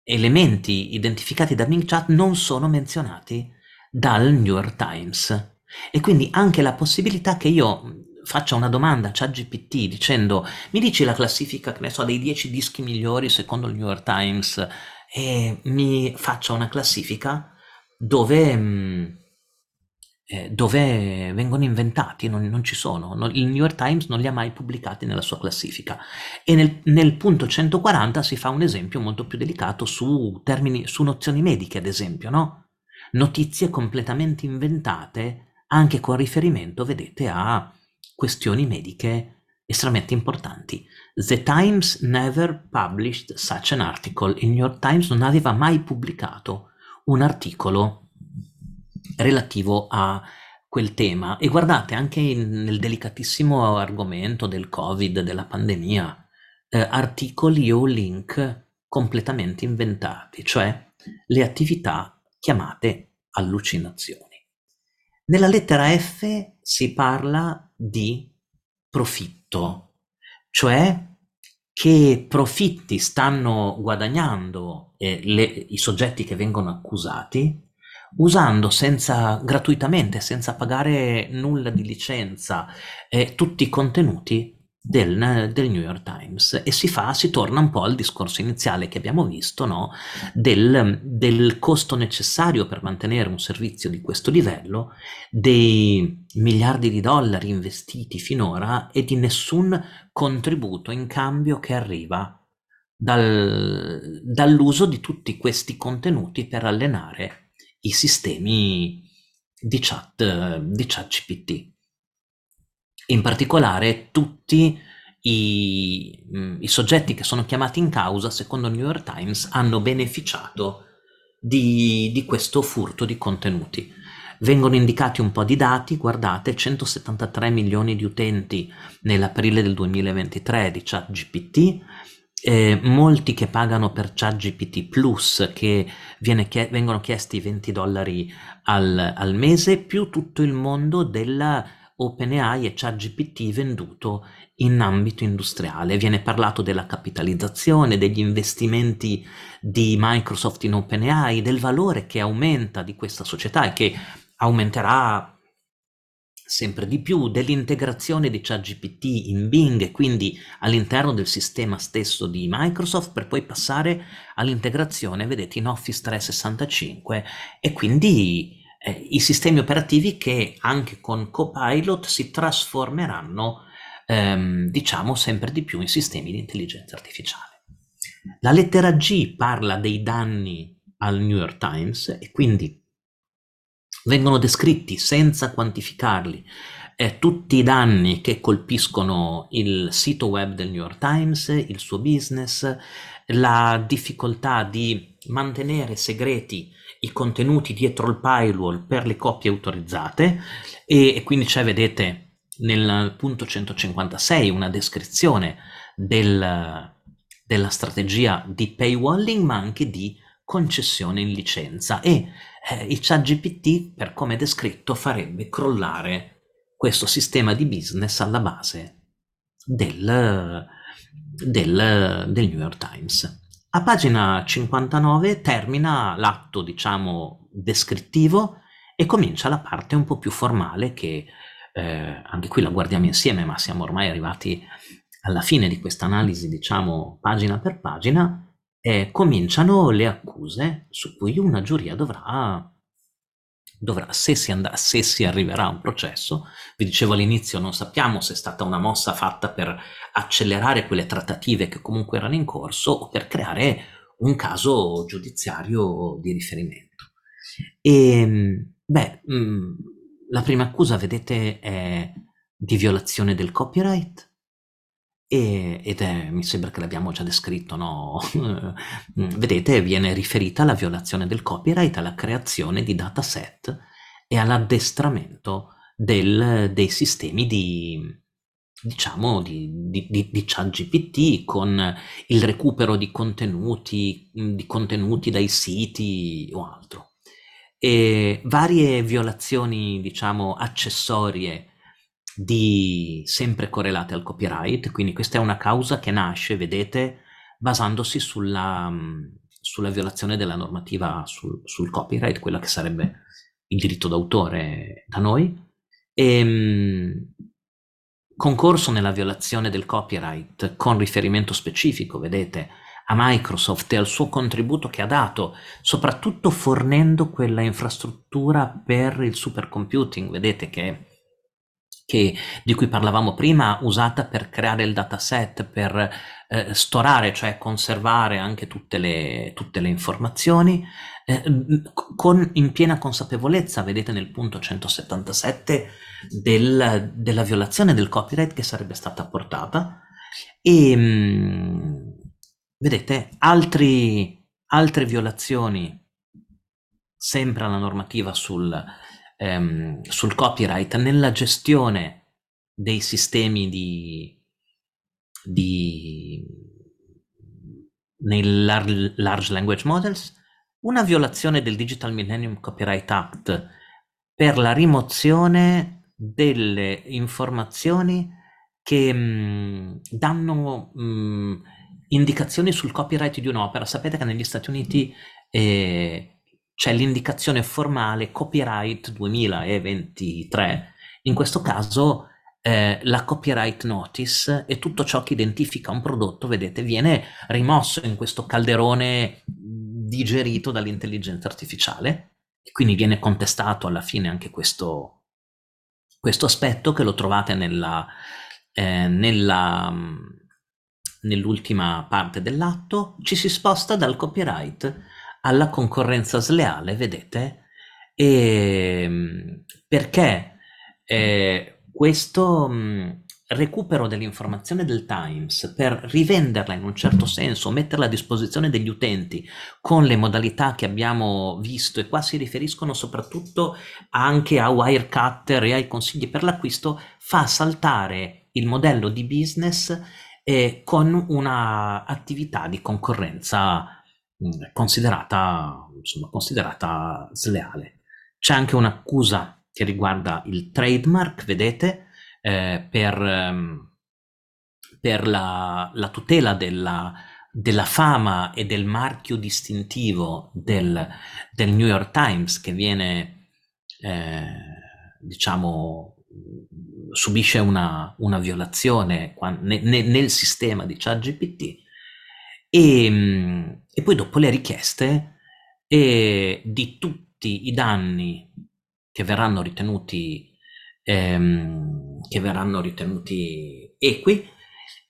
elementi identificati da Bing Chat non sono menzionati dal New York Times. E quindi anche la possibilità che io faccia una domanda a ChatGPT dicendo mi dici la classifica, che ne so, dei 10 dischi migliori secondo il New York Times e mi faccia una classifica dove, mm, eh, dove vengono inventati, non, non ci sono. Non, il New York Times non li ha mai pubblicati nella sua classifica. E nel, nel, punto 140 si fa un esempio molto più delicato su termini, su nozioni mediche, ad esempio, no? Notizie completamente inventate anche con riferimento, vedete, a questioni mediche estremamente importanti. The Times never published such an article. Il New York Times non aveva mai pubblicato un articolo relativo a quel tema. E guardate, anche in, nel delicatissimo argomento del Covid, della pandemia, eh, articoli o link completamente inventati, cioè le attività chiamate allucinazioni. Nella lettera F si parla di profitto, cioè che profitti stanno guadagnando eh, le, i soggetti che vengono accusati usando senza, gratuitamente, senza pagare nulla di licenza, eh, tutti i contenuti del, del, New York Times e si fa, si torna un po' al discorso iniziale che abbiamo visto, no? del, del costo necessario per mantenere un servizio di questo livello, dei miliardi di dollari investiti finora e di nessun contributo in cambio che arriva dal, dall'uso di tutti questi contenuti per allenare i sistemi di chat, di chat GPT. In particolare tutti i, mm, i, soggetti che sono chiamati in causa, secondo il New York Times, hanno beneficiato di, di questo furto di contenuti. Vengono indicati un po' di dati, guardate, 173 milioni di utenti nell'aprile del 2023 di ChatGPT, eh, molti che pagano per ChatGPT Plus, che chie- vengono chiesti 20 dollari al, al, mese, più tutto il mondo della OpenAI e ChatGPT venduto in ambito industriale. Viene parlato della capitalizzazione, degli investimenti di Microsoft in OpenAI, del valore che aumenta di questa società e che aumenterà sempre di più dell'integrazione di ChatGPT in Bing e quindi all'interno del sistema stesso di Microsoft per poi passare all'integrazione, vedete, in Office 365 e quindi eh, i sistemi operativi che anche con Copilot si trasformeranno, ehm, diciamo, sempre di più in sistemi di intelligenza artificiale. La lettera G parla dei danni al New York Times e quindi vengono descritti senza quantificarli eh, tutti i danni che colpiscono il sito web del New York Times, il suo business, la difficoltà di mantenere segreti i contenuti dietro il firewall per le copie autorizzate e, e quindi c'è, vedete, nel punto 156 una descrizione del, della strategia di paywalling ma anche di concessione in licenza e eh, il chat GPT, per come descritto, farebbe crollare questo sistema di business alla base del, del, del New York Times. A pagina 59 termina l'atto, diciamo, descrittivo e comincia la parte un po' più formale che eh, anche qui la guardiamo insieme, ma siamo ormai arrivati alla fine di questa analisi, diciamo, pagina per pagina, eh, cominciano le accuse su cui una giuria dovrà, dovrà se, si andrà, se si arriverà a un processo, vi dicevo all'inizio, non sappiamo se è stata una mossa fatta per accelerare quelle trattative che comunque erano in corso o per creare un caso giudiziario di riferimento. E, ehm, beh, mm, la prima accusa, vedete, è di violazione del copyright, e, ed è, mi sembra che l'abbiamo già descritto, no? Vedete, viene riferita alla violazione del copyright, alla creazione di dataset e all'addestramento del, dei sistemi di, diciamo, di, di, di, di ChatGPT con il recupero di contenuti, di contenuti dai siti o altro. E varie violazioni, diciamo, accessorie di sempre correlate al copyright, quindi questa è una causa che nasce, vedete, basandosi sulla, sulla violazione della normativa sul, sul, copyright, quella che sarebbe il diritto d'autore da noi, e ehm, concorso nella violazione del copyright con riferimento specifico, vedete, a Microsoft e al suo contributo che ha dato, soprattutto fornendo quella infrastruttura per il supercomputing, vedete che, che di cui parlavamo prima, usata per creare il dataset, per eh, storare, cioè conservare anche tutte le, tutte le informazioni, eh, con, in piena consapevolezza, vedete nel punto 177, del, della violazione del copyright che sarebbe stata apportata e mh, vedete altri, altre violazioni sempre alla normativa sul, ehm, sul copyright nella gestione dei sistemi di, di nei large language models una violazione del Digital Millennium Copyright Act per la rimozione delle informazioni che mh, mm, danno mh, mm, indicazioni sul copyright di un'opera. Sapete che negli Stati Uniti eh, c'è l'indicazione formale copyright 2023. In questo caso eh, la copyright notice e tutto ciò che identifica un prodotto, vedete, viene rimosso in questo calderone digerito dall'intelligenza artificiale e quindi viene contestato alla fine anche questo, questo aspetto che lo trovate nella, eh, nella, nell'ultima parte dell'atto, ci si sposta dal copyright alla concorrenza sleale, vedete? E, perché eh, questo mh, recupero dell'informazione del Times per rivenderla in un certo senso, metterla a disposizione degli utenti con le modalità che abbiamo visto e qua si riferiscono soprattutto anche a Wirecutter e ai consigli per l'acquisto, fa saltare il modello di business eh, con una attività di concorrenza mh, considerata, insomma, considerata sleale. C'è anche un'accusa che riguarda il trademark, vedete, eh, per, ehm, per la, la, tutela della, della, fama e del marchio distintivo del, del New York Times che viene, eh, diciamo, subisce una, una violazione ne, ne, nel sistema di ChatGPT. E, e poi dopo le richieste e di tutti i danni che verranno ritenuti ehm, che verranno ritenuti equi.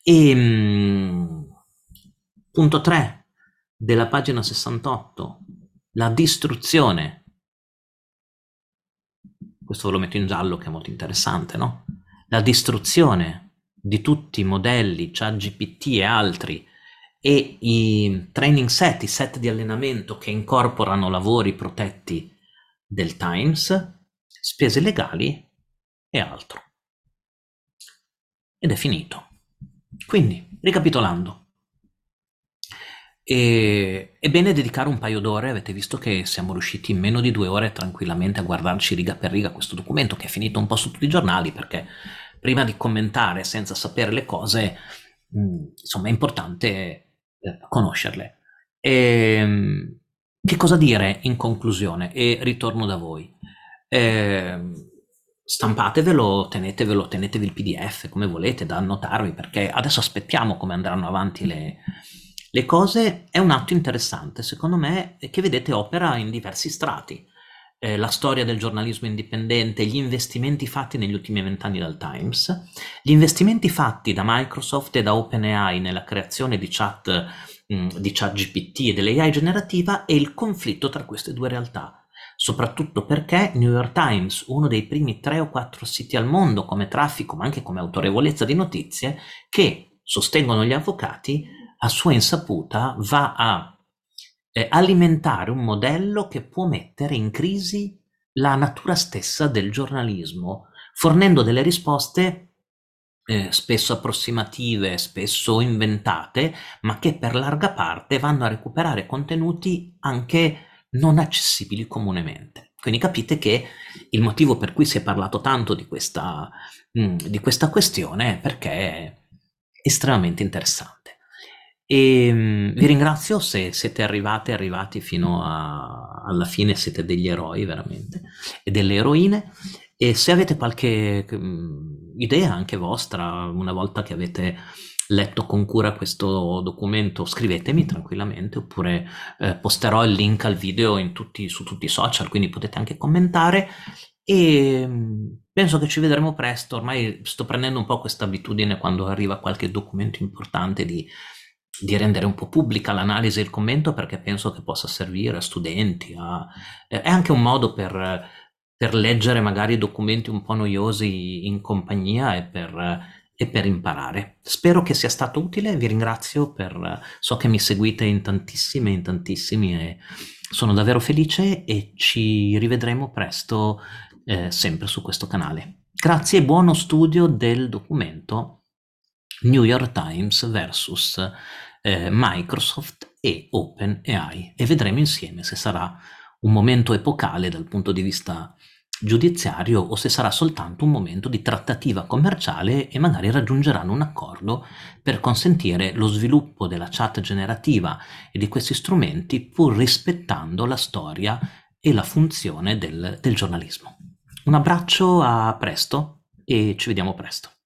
E, mh, punto 3 della pagina 68, la distruzione. Questo ve lo metto in giallo che è molto interessante, no? La distruzione di tutti i modelli ChatGPT e altri e i training set, i set di allenamento che incorporano lavori protetti del Times, spese legali e altro ed è finito. Quindi, ricapitolando, e, è bene dedicare un paio d'ore, avete visto che siamo riusciti in meno di due ore tranquillamente a guardarci riga per riga questo documento che è finito un po' su tutti i giornali perché prima di commentare senza sapere le cose, mh, mm, insomma è importante conoscerle. E, ehm, che cosa dire in conclusione? E ritorno da voi. Eh, stampatevelo, tenetevelo, tenetevi il PDF come volete da annotarvi perché adesso aspettiamo come andranno avanti le, le cose. È un atto interessante, secondo me, che vedete opera in diversi strati. Eh, la storia del giornalismo indipendente, gli investimenti fatti negli ultimi vent'anni dal Times, gli investimenti fatti da Microsoft e da OpenAI nella creazione di chat, mh, mm, di chat GPT e dell'AI generativa e il conflitto tra queste due realtà. Soprattutto perché New York Times, uno dei primi tre o quattro siti al mondo come traffico ma anche come autorevolezza di notizie, che sostengono gli avvocati, a sua insaputa va a eh, alimentare un modello che può mettere in crisi la natura stessa del giornalismo, fornendo delle risposte eh, spesso approssimative, spesso inventate, ma che per larga parte vanno a recuperare contenuti anche non accessibili comunemente. Quindi capite che il motivo per cui si è parlato tanto di questa, mh, mm, di questa questione è perché è estremamente interessante. E mh, mm, vi ringrazio se siete arrivate, arrivati fino a, alla fine, siete degli eroi veramente e delle eroine. E se avete qualche mm, idea anche vostra, una volta che avete letto con cura questo documento, scrivetemi tranquillamente oppure eh, posterò il link al video tutti, su tutti i social, quindi potete anche commentare e mm, penso che ci vedremo presto. Ormai sto prendendo un po' questa abitudine quando arriva qualche documento importante di, di rendere un po' pubblica l'analisi e il commento perché penso che possa servire a studenti. A... È anche un modo per, per leggere magari documenti un po' noiosi in compagnia e per e per imparare. Spero che sia stato utile, vi ringrazio per so che mi seguite in tantissime in tantissimi e sono davvero felice e ci rivedremo presto eh, sempre su questo canale. Grazie e buono studio del documento New York Times versus eh, Microsoft e OpenAI e vedremo insieme se sarà un momento epocale dal punto di vista giudiziario o se sarà soltanto un momento di trattativa commerciale e magari raggiungeranno un accordo per consentire lo sviluppo della chat generativa e di questi strumenti pur rispettando la storia e la funzione del, del giornalismo. Un abbraccio, a presto e ci vediamo presto.